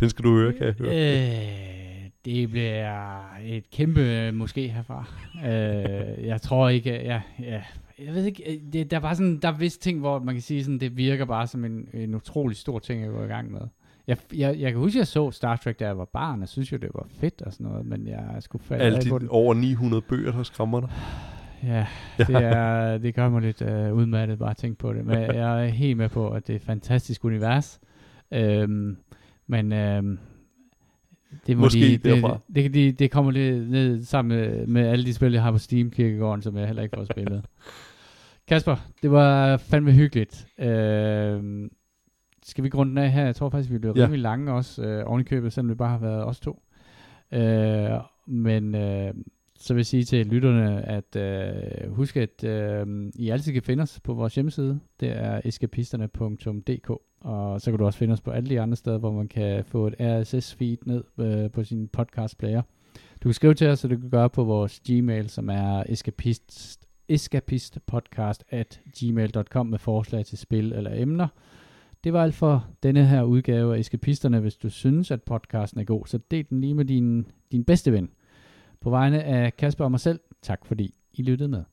Speaker 2: Den skal du høre, kan jeg høre.
Speaker 1: Øh, det bliver et kæmpe øh, måske herfra. Øh, jeg tror ikke, ja, ja, jeg ved ikke, øh, det, der er bare sådan, der er visse ting, hvor man kan sige sådan, det virker bare som en, en utrolig stor ting at gå i gang med. Jeg, jeg, jeg kan huske, at jeg så Star Trek, da jeg var barn, og synes jo, det var fedt og sådan noget, men jeg skulle falde
Speaker 2: Alle
Speaker 1: på
Speaker 2: de
Speaker 1: den.
Speaker 2: over 900 bøger, der skræmmer dig.
Speaker 1: Ja, det, er, det gør mig lidt uh, udmattet bare at tænke på det. Men jeg er helt med på, at det er et fantastisk univers. Øhm, men øhm, det må
Speaker 2: Måske
Speaker 1: de, det,
Speaker 2: derfra.
Speaker 1: det, det, det, det kommer lidt ned sammen med, med alle de spil, jeg har på Steam Kirkegården, som jeg heller ikke får spillet. Kasper, det var fandme hyggeligt. Øhm, skal vi grunde den af her? Jeg tror faktisk, vi blev
Speaker 2: Ja.
Speaker 1: rimelig lange også, øh, oven i købet, selvom det bare har været os to. Øh, men øh, så vil jeg sige til lytterne, at øh, husk, at øh, I altid kan finde os på vores hjemmeside. Det er eskapisterne.dk og så kan du også finde os på alle de andre steder, hvor man kan få et RSS-feed ned øh, på sin podcast-player. Du kan skrive til os, så du kan gøre på vores Gmail, som er escapist, escapistpodcast at gmail.com med forslag til spil eller emner. Det var alt for denne her udgave af Eskapisterne. Hvis du synes, at podcasten er god, så del den lige med din, din bedste ven. På vegne af Kasper og mig selv, tak fordi I lyttede med.